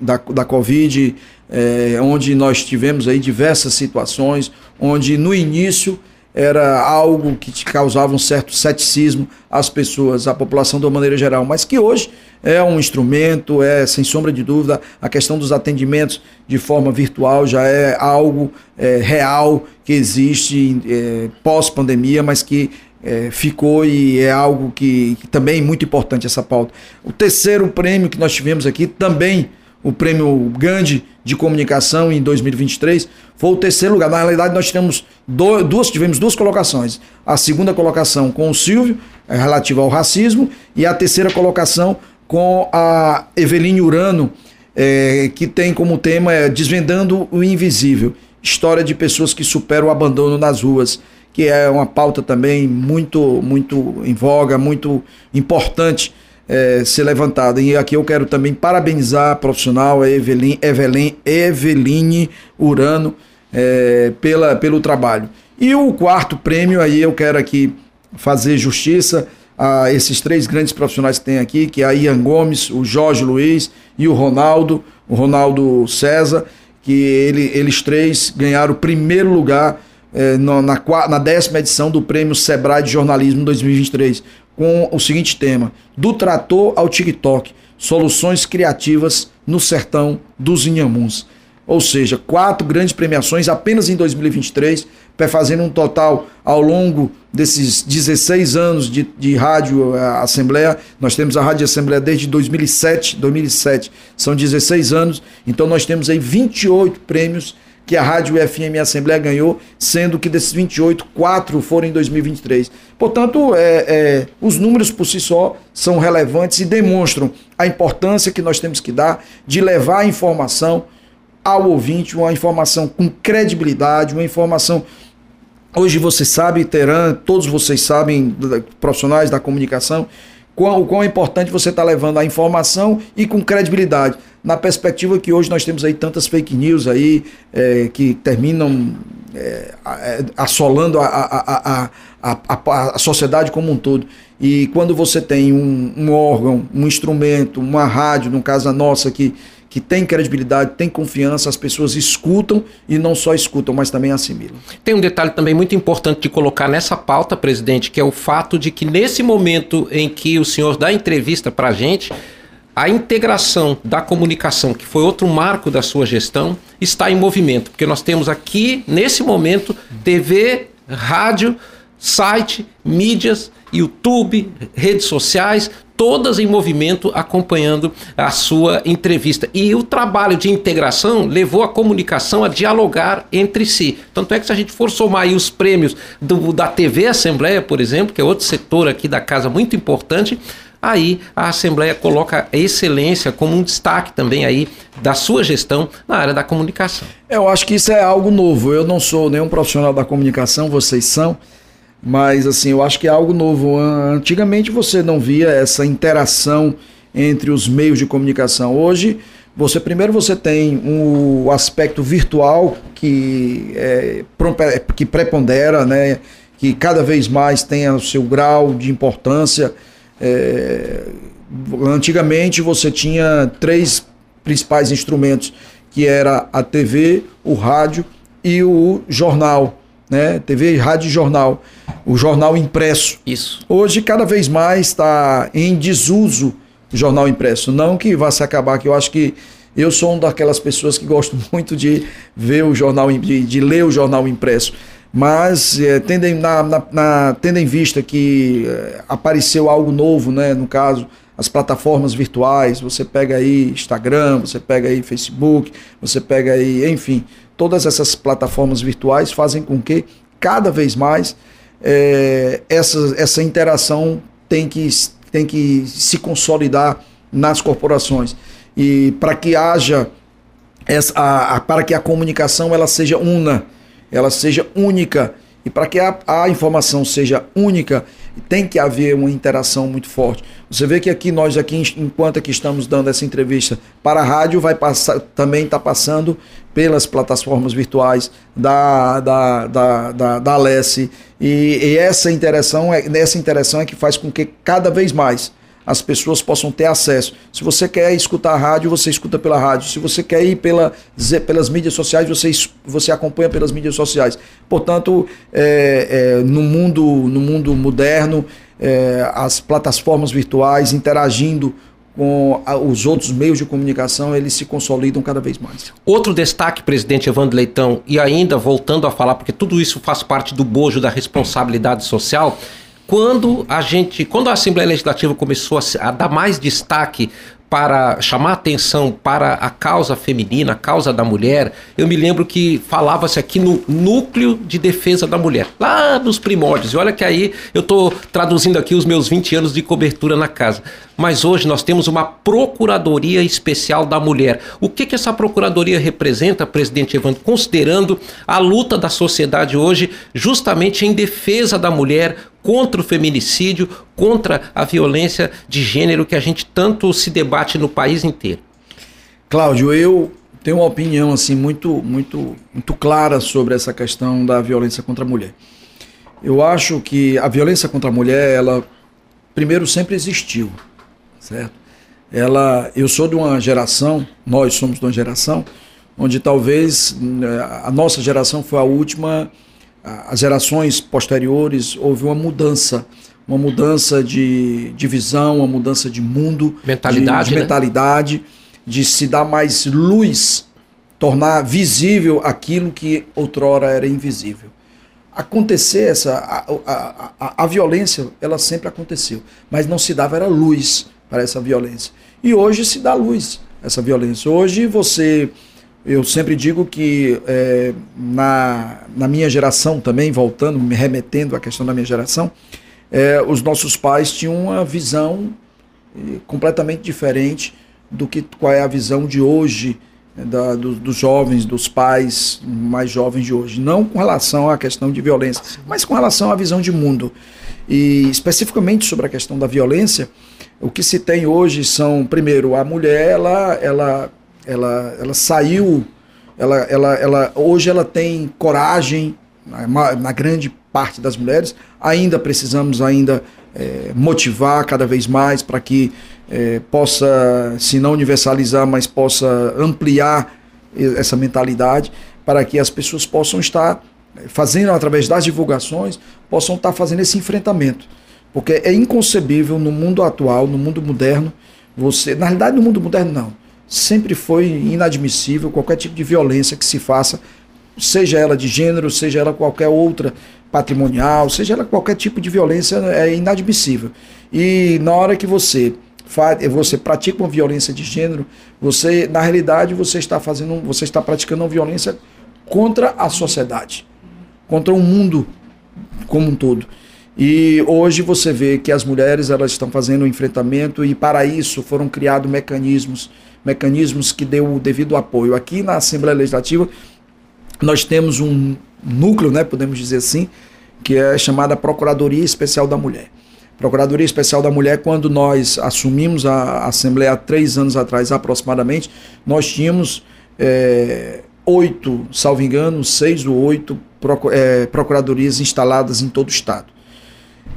da, da COVID é, onde nós tivemos aí diversas situações, onde no início era algo que causava um certo ceticismo às pessoas, à população de uma maneira geral, mas que hoje é um instrumento, é sem sombra de dúvida, a questão dos atendimentos de forma virtual já é algo é, real que existe é, pós-pandemia, mas que é, ficou e é algo que, que também é muito importante essa pauta. O terceiro prêmio que nós tivemos aqui também o prêmio Gandhi de comunicação em 2023 foi o terceiro lugar. Na realidade, nós tivemos duas, tivemos duas colocações. A segunda colocação com o Silvio, é, relativa ao racismo, e a terceira colocação com a Eveline Urano, é, que tem como tema é, Desvendando o Invisível história de pessoas que superam o abandono nas ruas, que é uma pauta também muito, muito em voga, muito importante é, ser levantada. E aqui eu quero também parabenizar a profissional a Evelyn, Eveline Urano é, pela, pelo trabalho. E o quarto prêmio, aí eu quero aqui fazer justiça a esses três grandes profissionais que tem aqui, que é a Ian Gomes, o Jorge Luiz e o Ronaldo, o Ronaldo César, que ele, eles três ganharam o primeiro lugar é, na, na décima edição do Prêmio Sebrae de Jornalismo 2023 com o seguinte tema: Do trator ao TikTok, soluções criativas no sertão dos Inhamuns. Ou seja, quatro grandes premiações apenas em 2023, fazendo um total ao longo desses 16 anos de, de rádio eh, Assembleia. Nós temos a Rádio Assembleia desde 2007, 2007, são 16 anos, então nós temos aí 28 prêmios que a Rádio FM Assembleia ganhou, sendo que desses 28, quatro foram em 2023. Portanto, é, é, os números por si só são relevantes e demonstram a importância que nós temos que dar de levar a informação ao ouvinte, uma informação com credibilidade, uma informação. Hoje você sabe, Teran, todos vocês sabem, profissionais da comunicação, quão, quão é importante você estar tá levando a informação e com credibilidade na perspectiva que hoje nós temos aí tantas fake news aí é, que terminam é, é assolando a, a, a, a, sociedade como um todo. E quando você tem um, um, órgão, um instrumento, uma rádio, no caso a nossa, que, que tem credibilidade, tem confiança, as pessoas escutam e não só escutam, mas também assimilam. Tem um detalhe também muito importante de colocar nessa pauta, presidente, que é o fato de que nesse momento em que o senhor dá entrevista para a gente, a integração da comunicação, que foi outro marco da sua gestão, está em movimento, porque nós temos aqui, nesse momento, TV, rádio, site, mídias, YouTube, redes sociais, todas em movimento acompanhando a sua entrevista. E o trabalho de integração levou a comunicação a dialogar entre si. Tanto é que se a gente for somar aí os prêmios do, da TV Assembleia, por exemplo, que é outro setor aqui da casa muito importante, aí a Assembleia coloca a excelência como um destaque também aí da sua gestão na área da comunicação. Eu acho que isso é algo novo. Eu não sou nenhum profissional da comunicação, vocês são, mas assim, eu acho que é algo novo. Antigamente você não via essa interação entre os meios de comunicação. Hoje, você primeiro você tem o um aspecto virtual que é, que prepondera, né? que cada vez mais tem o seu grau de importância é, antigamente você tinha três principais instrumentos, que era a TV, o rádio e o jornal, né? TV, rádio e jornal, o jornal impresso. Isso. Hoje cada vez mais está em desuso o jornal impresso. Não que vá se acabar, que eu acho que eu sou uma daquelas pessoas que gosto muito de ver o jornal, de, de ler o jornal impresso mas é, tendo, em, na, na, na, tendo em vista que é, apareceu algo novo, né, no caso, as plataformas virtuais, você pega aí Instagram, você pega aí Facebook, você pega aí, enfim, todas essas plataformas virtuais fazem com que cada vez mais é, essa, essa interação tem que, tem que se consolidar nas corporações. E para que haja essa, a, a, para que a comunicação ela seja una, ela seja única e para que a, a, informação seja única, tem que haver uma interação muito forte. Você vê que aqui nós aqui enquanto aqui estamos dando essa entrevista para a rádio, vai passar também está passando pelas plataformas virtuais da da da, da, da Alesse e, e essa interação é essa interação é que faz com que cada vez mais as pessoas possam ter acesso. Se você quer escutar a rádio, você escuta pela rádio. Se você quer ir pela, pelas mídias sociais, você, você acompanha pelas mídias sociais. Portanto, é, é, no, mundo, no mundo moderno, é, as plataformas virtuais interagindo com os outros meios de comunicação, eles se consolidam cada vez mais. Outro destaque, presidente Evandro Leitão, e ainda voltando a falar, porque tudo isso faz parte do bojo da responsabilidade social, quando a gente, quando a Assembleia Legislativa começou a, a dar mais destaque para chamar atenção para a causa feminina, a causa da mulher, eu me lembro que falava-se aqui no núcleo de defesa da mulher, lá nos primórdios. E olha que aí eu estou traduzindo aqui os meus 20 anos de cobertura na casa. Mas hoje nós temos uma Procuradoria Especial da Mulher. O que, que essa Procuradoria representa, presidente Evandro, considerando a luta da sociedade hoje justamente em defesa da mulher, contra o feminicídio, contra a violência de gênero que a gente tanto se debate no país inteiro. Cláudio, eu tenho uma opinião assim muito, muito, muito clara sobre essa questão da violência contra a mulher. Eu acho que a violência contra a mulher, ela primeiro sempre existiu, certo? Ela, eu sou de uma geração, nós somos de uma geração onde talvez eh, a nossa geração foi a última as gerações posteriores houve uma mudança, uma mudança de, de visão, uma mudança de mundo, mentalidade, de, de né? mentalidade, de se dar mais luz, tornar visível aquilo que outrora era invisível. Acontecer essa a, a, a, a violência, ela sempre aconteceu, mas não se dava era luz para essa violência. E hoje se dá luz essa violência. Hoje você eu sempre digo que é, na, na minha geração também, voltando, me remetendo à questão da minha geração, é, os nossos pais tinham uma visão é, completamente diferente do que qual é a visão de hoje né, da, do, dos jovens, dos pais mais jovens de hoje. Não com relação à questão de violência, mas com relação à visão de mundo. E especificamente sobre a questão da violência, o que se tem hoje são, primeiro, a mulher, ela, ela ela, ela saiu, ela, ela, ela, hoje ela tem coragem, na, na grande parte das mulheres, ainda precisamos ainda é, motivar cada vez mais para que é, possa, se não universalizar, mas possa ampliar essa mentalidade, para que as pessoas possam estar fazendo através das divulgações, possam estar fazendo esse enfrentamento. Porque é inconcebível no mundo atual, no mundo moderno, você, na realidade no mundo moderno não, sempre foi inadmissível qualquer tipo de violência que se faça, seja ela de gênero, seja ela qualquer outra patrimonial, seja ela qualquer tipo de violência, é inadmissível. E na hora que você faz, você pratica uma violência de gênero, você na realidade você está fazendo, você está praticando uma violência contra a sociedade, contra o mundo como um todo. E hoje você vê que as mulheres elas estão fazendo um enfrentamento e para isso foram criados mecanismos mecanismos que deu o devido apoio. Aqui na Assembleia Legislativa, nós temos um núcleo, né, podemos dizer assim, que é chamada Procuradoria Especial da Mulher. Procuradoria Especial da Mulher, quando nós assumimos a Assembleia há três anos atrás aproximadamente, nós tínhamos é, oito, salvo engano, seis ou oito é, procuradorias instaladas em todo o Estado.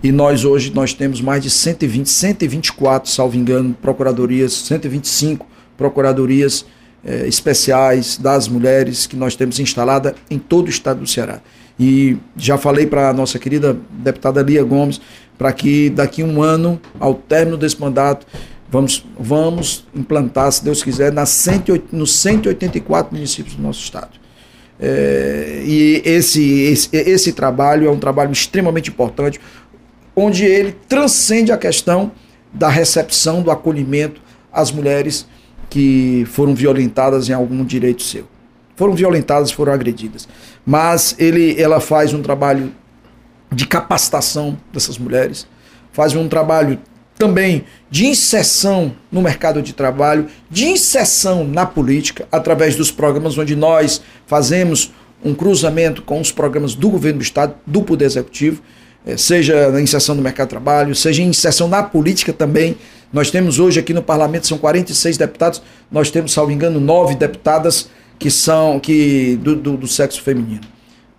E nós hoje nós temos mais de 120, 124, salvo engano, procuradorias, 125 procuradorias eh, especiais das mulheres que nós temos instalada em todo o estado do Ceará. E já falei para a nossa querida deputada Lia Gomes para que daqui a um ano, ao término desse mandato, vamos, vamos implantar, se Deus quiser, 108, nos 184 municípios do nosso estado. É, e esse, esse, esse trabalho é um trabalho extremamente importante, onde ele transcende a questão da recepção, do acolhimento às mulheres que foram violentadas em algum direito seu. Foram violentadas, foram agredidas. Mas ele, ela faz um trabalho de capacitação dessas mulheres fazem um trabalho também de inserção no mercado de trabalho, de inserção na política, através dos programas onde nós fazemos um cruzamento com os programas do governo do Estado, do Poder Executivo, eh, seja na inserção no mercado de trabalho, seja inserção na política também. Nós temos hoje aqui no parlamento, são 46 deputados, nós temos, salvo engano, nove deputadas que são que do, do, do sexo feminino.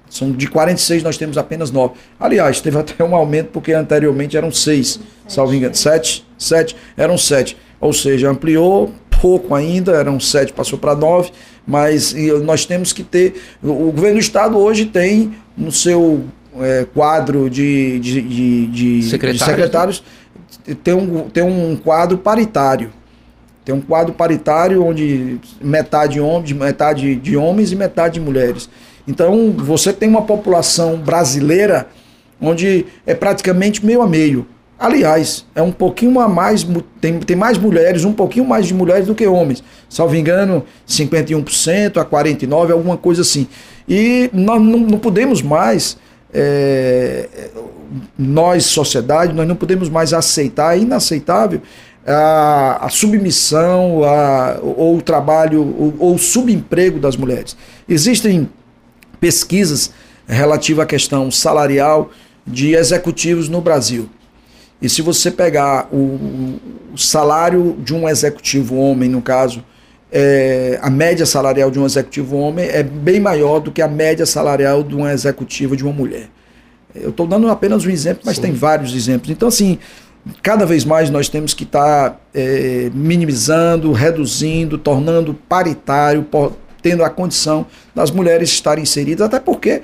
São de 46, nós temos apenas 9. Aliás, teve até um aumento, porque anteriormente eram 6, salvo engano. 7, 7, eram 7. Ou seja, ampliou pouco ainda, eram 7, passou para 9, mas nós temos que ter. O governo do Estado hoje tem no seu é, quadro de, de, de, de secretários, de secretários tem, um, tem um quadro paritário. Tem um quadro paritário onde metade, homens, metade de homens e metade de mulheres. Então, você tem uma população brasileira onde é praticamente meio a meio. Aliás, é um pouquinho a mais, tem, tem mais mulheres, um pouquinho mais de mulheres do que homens. Salvo engano, 51% a 49%, alguma coisa assim. E nós não, não podemos mais, é, nós, sociedade, nós não podemos mais aceitar, é inaceitável, a, a submissão a, ou o trabalho ou, ou subemprego das mulheres. Existem pesquisas relativas à questão salarial de executivos no Brasil. E se você pegar o, o salário de um executivo homem, no caso, é, a média salarial de um executivo homem é bem maior do que a média salarial de uma executiva de uma mulher. Eu estou dando apenas um exemplo, mas Sim. tem vários exemplos. Então, assim, cada vez mais nós temos que estar tá, é, minimizando, reduzindo, tornando paritário, tendo a condição das mulheres estarem inseridas, até porque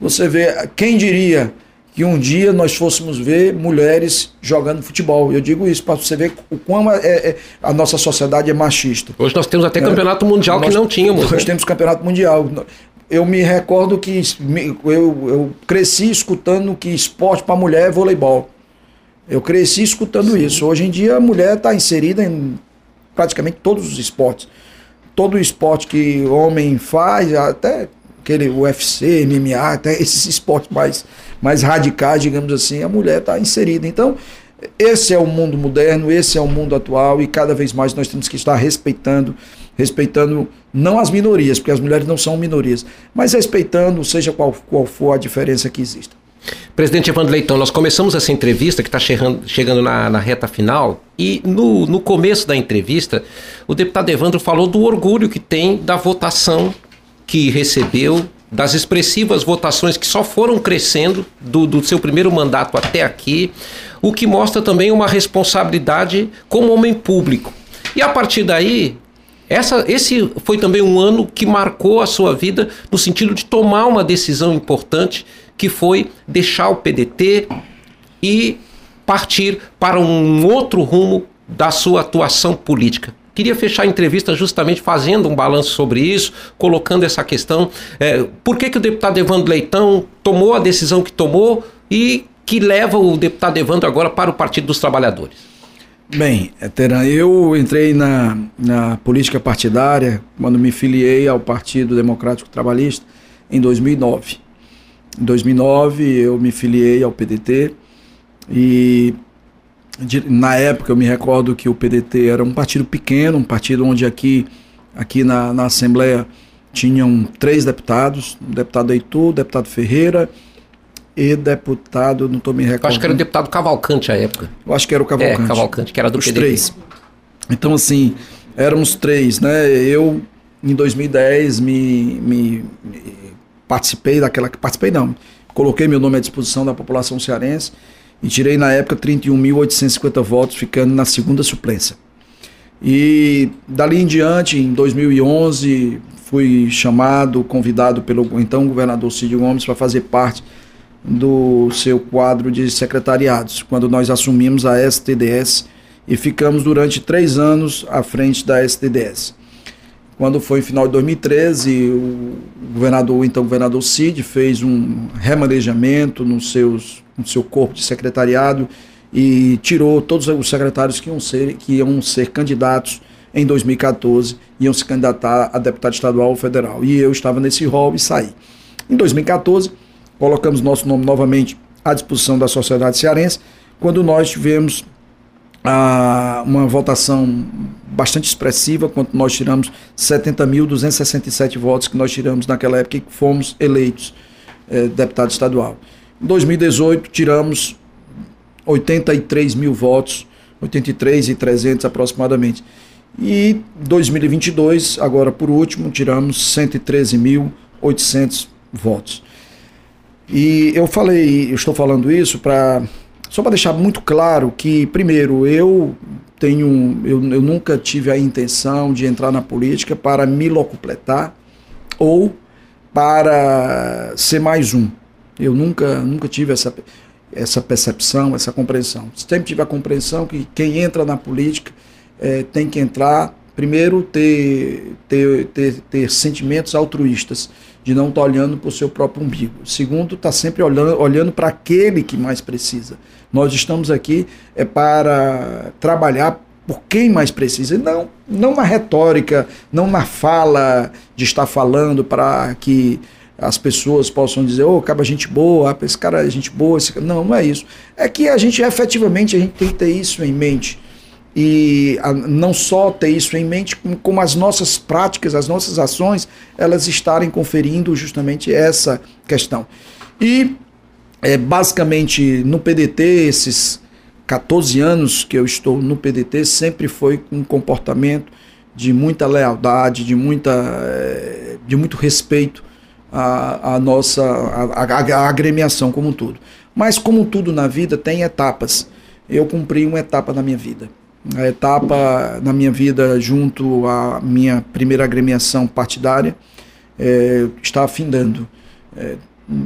você vê, quem diria que um dia nós fôssemos ver mulheres jogando futebol. Eu digo isso para você ver o quão é, é, a nossa sociedade é machista. Hoje nós temos até é, campeonato mundial nós, que não tínhamos. Nós né? temos campeonato mundial. Eu me recordo que eu, eu cresci escutando que esporte para mulher é voleibol. Eu cresci escutando Sim. isso. Hoje em dia a mulher está inserida em praticamente todos os esportes todo o esporte que homem faz, até aquele UFC, MMA, até esses esportes mais, mais radicais, digamos assim, a mulher está inserida. Então, esse é o mundo moderno, esse é o mundo atual e cada vez mais nós temos que estar respeitando, respeitando não as minorias, porque as mulheres não são minorias, mas respeitando, seja qual, qual for a diferença que exista. Presidente Evandro Leitão, nós começamos essa entrevista que está chegando, chegando na, na, reta final e no, no começo da entrevista o deputado Evandro falou do orgulho que tem da votação que recebeu, das expressivas votações que só foram crescendo do, do seu primeiro mandato até aqui, o que mostra também uma responsabilidade como homem público. E a partir daí, essa, esse foi também um ano que marcou a sua vida no sentido de tomar uma decisão importante que foi deixar o PDT e partir para um outro rumo da sua atuação política. Queria fechar a entrevista justamente fazendo um balanço sobre isso, colocando essa questão. É, por que, que o deputado Evandro Leitão tomou a decisão que tomou e que leva o deputado Evandro agora para o Partido dos Trabalhadores? Bem, Teran, eu entrei na, na política partidária quando me filiei ao Partido Democrático Trabalhista em 2009. Em 2009 eu me filiei ao PDT e de, na época eu me recordo que o PDT era um partido pequeno, um partido onde aqui, aqui na, na Assembleia tinham três deputados, o deputado Heitor, o deputado Ferreira e deputado, não estou me recordando. acho que era o deputado Cavalcante à época. Eu acho que era o Cavalcante. É, Cavalcante, que era do Os PDT. três. Então assim, éramos três, né? Eu em 2010 me, me, me participei daquela. Participei não. Coloquei meu nome à disposição da população cearense e tirei na época 31.850 votos, ficando na segunda suplência. E dali em diante, em 2011, fui chamado, convidado pelo então governador Cid Gomes para fazer parte do seu quadro de secretariados, quando nós assumimos a STDS e ficamos durante três anos à frente da STDS. Quando foi em final de 2013, o governador, então governador Cid, fez um remanejamento no, seus, no seu corpo de secretariado e tirou todos os secretários que iam ser, que iam ser candidatos em 2014, iam se candidatar a deputado estadual ou federal. E eu estava nesse rol e saí. Em 2014, colocamos nosso nome novamente à disposição da sociedade cearense, quando nós tivemos a, uma votação bastante expressiva, quando nós tiramos 70.267 votos que nós tiramos naquela época e fomos eleitos é, deputado estadual. Em 2018, tiramos 83 mil votos, 83 e 300 aproximadamente. E 2022, agora por último, tiramos 113.800 votos. E eu falei, eu estou falando isso para só para deixar muito claro que, primeiro, eu tenho, eu, eu nunca tive a intenção de entrar na política para me locupletar ou para ser mais um. Eu nunca, nunca tive essa, essa percepção, essa compreensão. Sempre tive a compreensão que quem entra na política é, tem que entrar, primeiro, ter, ter, ter, ter sentimentos altruístas de não estar tá olhando para o seu próprio umbigo. Segundo, está sempre olhando, olhando para aquele que mais precisa. Nós estamos aqui é para trabalhar por quem mais precisa, não, não na retórica, não na fala de estar falando para que as pessoas possam dizer, ô, oh, acaba gente boa, esse cara é gente boa, esse... não, não é isso. É que a gente efetivamente a gente tem que ter isso em mente e a, não só ter isso em mente, como, como, as nossas práticas, as nossas ações, elas estarem conferindo justamente essa questão. E é, basicamente no PDT, esses 14 anos que eu estou no PDT, sempre foi com um comportamento de muita lealdade, de, muita, é, de muito respeito à, à nossa agremiação como um todo. Mas como tudo na vida tem etapas. Eu cumpri uma etapa da minha vida a etapa na minha vida junto à minha primeira agremiação partidária é, está afindando. É,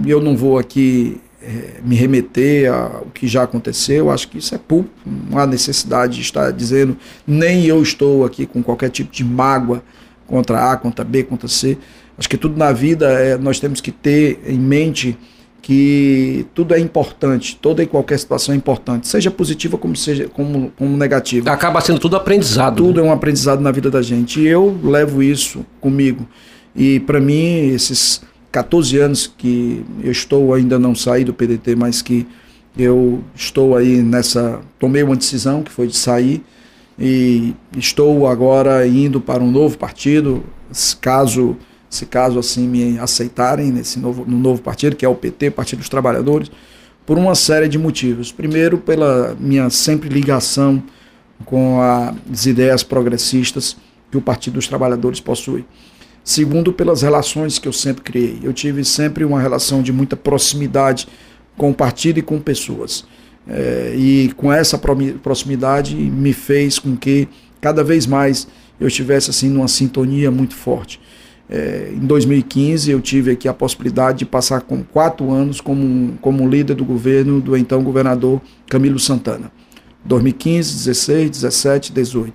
eu não vou aqui é, me remeter ao que já aconteceu, acho que isso é público, não há necessidade de estar dizendo, nem eu estou aqui com qualquer tipo de mágoa contra A, contra B, contra C. Acho que tudo na vida é, nós temos que ter em mente que tudo é importante, toda e qualquer situação é importante, seja positiva como seja como, como negativa. Acaba sendo tudo aprendizado. Tudo né? é um aprendizado na vida da gente. E eu levo isso comigo. E para mim, esses 14 anos que eu estou, ainda não saí do PDT, mas que eu estou aí nessa. Tomei uma decisão que foi de sair e estou agora indo para um novo partido, caso se caso assim me aceitarem nesse novo, no novo partido, que é o PT, Partido dos Trabalhadores, por uma série de motivos. Primeiro, pela minha sempre ligação com as ideias progressistas que o Partido dos Trabalhadores possui. Segundo, pelas relações que eu sempre criei. Eu tive sempre uma relação de muita proximidade com o partido e com pessoas. É, e com essa proximidade me fez com que cada vez mais eu estivesse assim numa sintonia muito forte. É, em 2015 eu tive aqui a possibilidade de passar com quatro anos como, como líder do governo do então governador Camilo Santana. 2015, 16, 17, 18.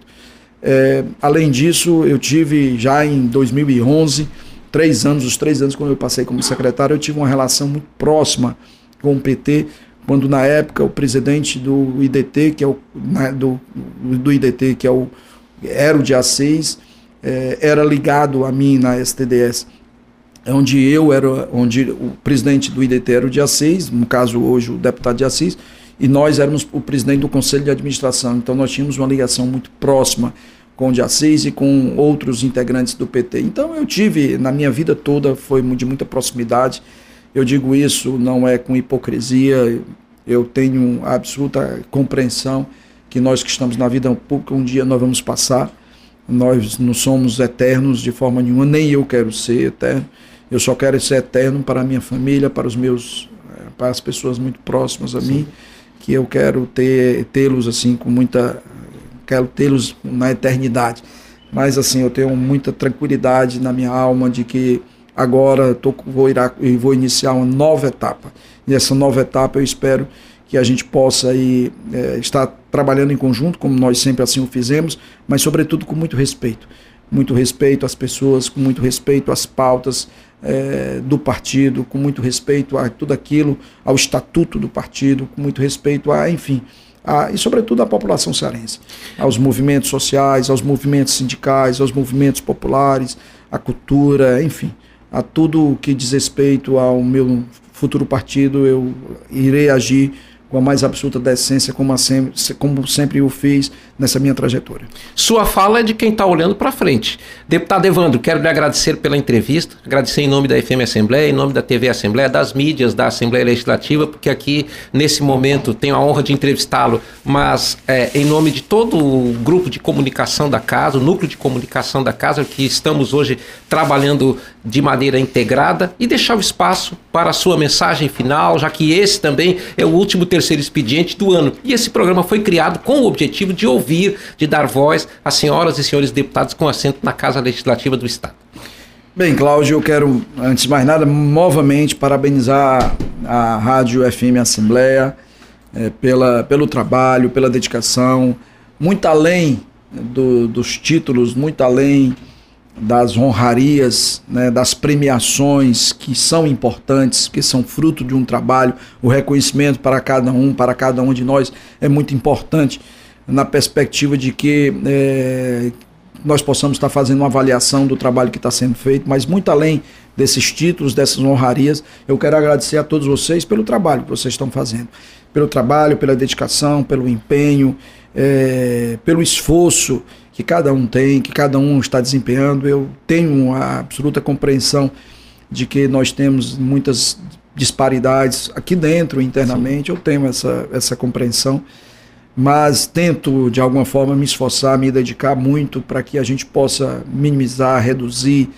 É, além disso, eu tive já em 2011, três anos, os três anos quando eu passei como secretário, eu tive uma relação muito próxima com o PT, quando na época o presidente do IDT, que é o do, do IDT, que é o era o dia 6, é, era ligado a mim na STDS, onde eu era, onde o presidente do IDT era o de Assis, no caso hoje o deputado de Assis, e nós éramos o presidente do conselho de administração. Então nós tínhamos uma ligação muito próxima com o de Assis e com outros integrantes do PT. Então eu tive, na minha vida toda, foi de muita proximidade. Eu digo isso não é com hipocrisia, eu tenho absoluta compreensão que nós que estamos na vida pública, um dia nós vamos passar nós não somos eternos de forma nenhuma, nem eu quero ser eterno. Eu só quero ser eterno para a minha família, para os meus, eh, para as pessoas muito próximas a Sim. mim, que eu quero ter tê-los assim com muita, quero tê-los na eternidade. Mas assim, eu tenho muita tranquilidade na minha alma de que agora tô, vou, irá, vou iniciar uma nova etapa. E essa nova etapa eu espero que a gente possa aí, é, estar trabalhando em conjunto, como nós sempre assim o fizemos, mas sobretudo com muito respeito. Muito respeito às pessoas, com muito respeito às pautas é, do partido, com muito respeito a tudo aquilo, ao estatuto do partido, com muito respeito a, enfim, a, e sobretudo à população cearense, aos movimentos sociais, aos movimentos sindicais, aos movimentos populares, à cultura, enfim, a tudo que diz respeito ao meu futuro partido, eu irei agir com a mais absoluta decência, como, sempre, como sempre o fiz nessa minha trajetória. Sua fala é de quem está olhando para frente. Deputado Evandro, quero lhe agradecer pela entrevista, agradecer em nome da FM Assembleia, em nome da TV Assembleia, das mídias da Assembleia Legislativa, porque aqui, nesse momento, tenho a honra de entrevistá-lo, mas é, em nome de todo o grupo de comunicação da casa, o núcleo de comunicação da casa, que estamos hoje trabalhando de maneira integrada, e deixar o espaço para a sua mensagem final, já que esse também é o último terceiro expediente do ano. E esse programa foi criado com o objetivo de ouvir, de dar voz às senhoras e senhores deputados com assento na Casa Legislativa do Estado. Bem, Cláudio, eu quero, antes de mais nada, novamente parabenizar a Rádio FM Assembleia é, pela, pelo trabalho, pela dedicação, muito além do, dos títulos, muito além das honrarias, né, das premiações que são importantes, que são fruto de um trabalho, o reconhecimento para cada um, para cada um de nós é muito importante na perspectiva de que é, nós possamos estar fazendo uma avaliação do trabalho que está sendo feito, mas muito além desses títulos, dessas honrarias, eu quero agradecer a todos vocês pelo trabalho que vocês estão fazendo, pelo trabalho, pela dedicação, pelo empenho, é, pelo esforço que cada um tem, que cada um está desempenhando. Eu tenho a absoluta compreensão de que nós temos muitas disparidades aqui dentro, internamente, Sim. eu tenho essa, essa compreensão, mas tento de alguma forma me esforçar, me dedicar muito para que a gente possa minimizar, reduzir,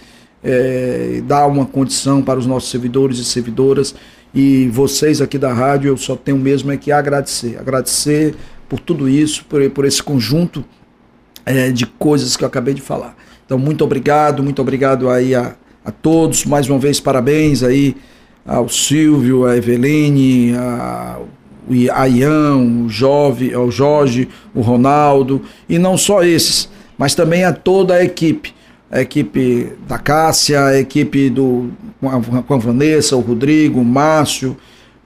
é, dar uma condição para os nossos servidores e servidoras. E vocês aqui da rádio, eu só tenho mesmo é que agradecer. Agradecer por tudo isso, por, por esse conjunto é, de coisas que eu acabei de falar. Então, muito obrigado, muito obrigado aí a, a todos. Mais uma vez, parabéns aí ao Silvio, a Eveline, a, a Ian, o Jove, ao Jorge, o Ronaldo, e não só esses, mas também a toda a equipe. A equipe da Cássia, a equipe do, com a Vanessa, o Rodrigo, o Márcio,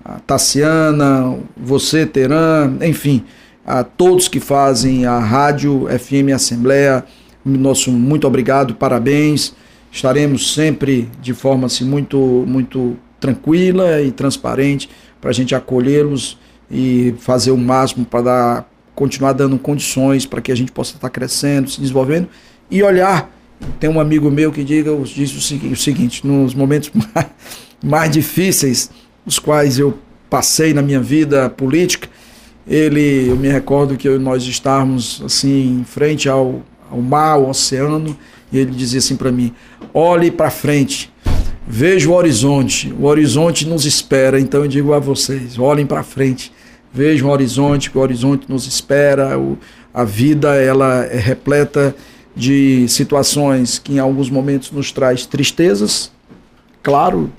a Tassiana, você, Teran, enfim a todos que fazem a Rádio FM Assembleia, nosso muito obrigado, parabéns. Estaremos sempre de forma assim, muito, muito tranquila e transparente para a gente acolhê-los e fazer o máximo para dar, continuar dando condições para que a gente possa estar crescendo, se desenvolvendo e olhar. Tem um amigo meu que diga, diz o seguinte, nos momentos mais, mais difíceis, os quais eu passei na minha vida política, ele, eu me recordo que nós estávamos assim em frente ao, ao mar, ao oceano, e ele dizia assim para mim: olhe para frente, veja o horizonte, o horizonte nos espera. Então eu digo a vocês: olhem para frente, vejam o horizonte, que o horizonte nos espera. O, a vida ela é repleta de situações que em alguns momentos nos traz tristezas, claro,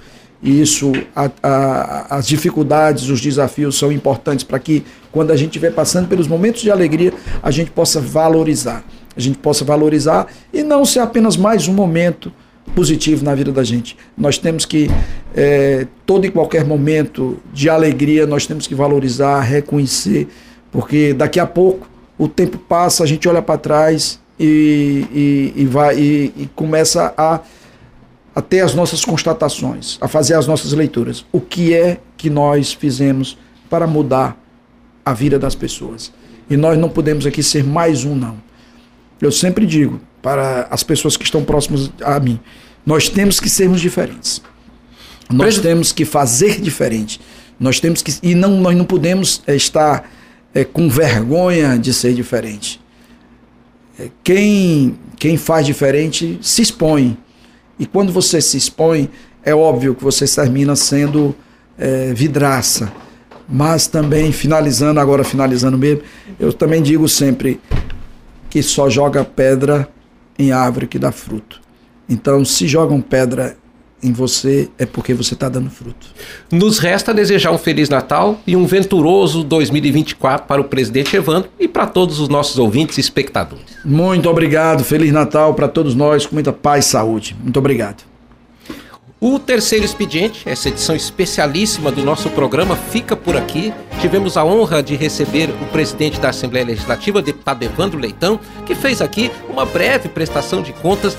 e isso, a, a, as dificuldades, os desafios são importantes para que, quando a gente estiver passando pelos momentos de alegria, a gente possa valorizar. A gente possa valorizar e não ser apenas mais um momento positivo na vida da gente. Nós temos que, é, todo e qualquer momento de alegria, nós temos que valorizar, reconhecer, porque daqui a pouco o tempo passa, a gente olha para trás e, e, e vai e, e começa a a ter as nossas constatações, a fazer as nossas leituras. O que é que nós fizemos para mudar a vida das pessoas? E nós não podemos aqui ser mais um, não. Eu sempre digo para as pessoas que estão próximas a mim: nós temos que sermos diferentes. Nós temos que fazer diferente. Nós temos que. E não, nós não podemos é, estar é, com vergonha de ser diferente. É, quem, quem faz diferente se expõe e quando você se expõe, é óbvio que você termina sendo é, vidraça. Mas também, finalizando, agora finalizando mesmo, eu também digo sempre que só joga pedra em árvore que dá fruto. Então, se jogam pedra em você é porque você está dando fruto. Nos resta desejar um Feliz Natal e um venturoso 2024 para o presidente Evandro e para todos os nossos ouvintes e espectadores. Muito obrigado. Feliz Natal para todos nós, com muita paz e saúde. Muito obrigado. O terceiro expediente, essa edição especialíssima do nosso programa, fica por aqui. Tivemos a honra de receber o presidente da Assembleia Legislativa, deputado Evandro Leitão, que fez aqui uma breve prestação de contas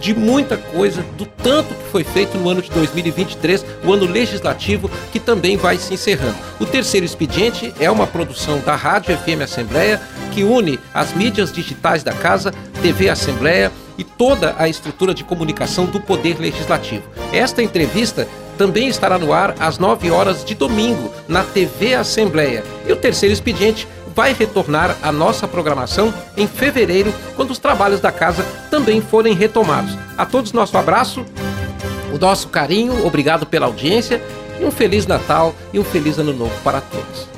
de muita coisa, do tanto que foi feito no ano de 2023, o ano legislativo que também vai se encerrando. O terceiro expediente é uma produção da Rádio FM Assembleia que une as mídias digitais da casa, TV Assembleia e toda a estrutura de comunicação do Poder Legislativo. Esta entrevista também estará no ar às 9 horas de domingo na TV Assembleia. E o terceiro expediente vai retornar à nossa programação em fevereiro, quando os trabalhos da casa também forem retomados. A todos nosso abraço, o nosso carinho, obrigado pela audiência e um feliz Natal e um feliz Ano Novo para todos.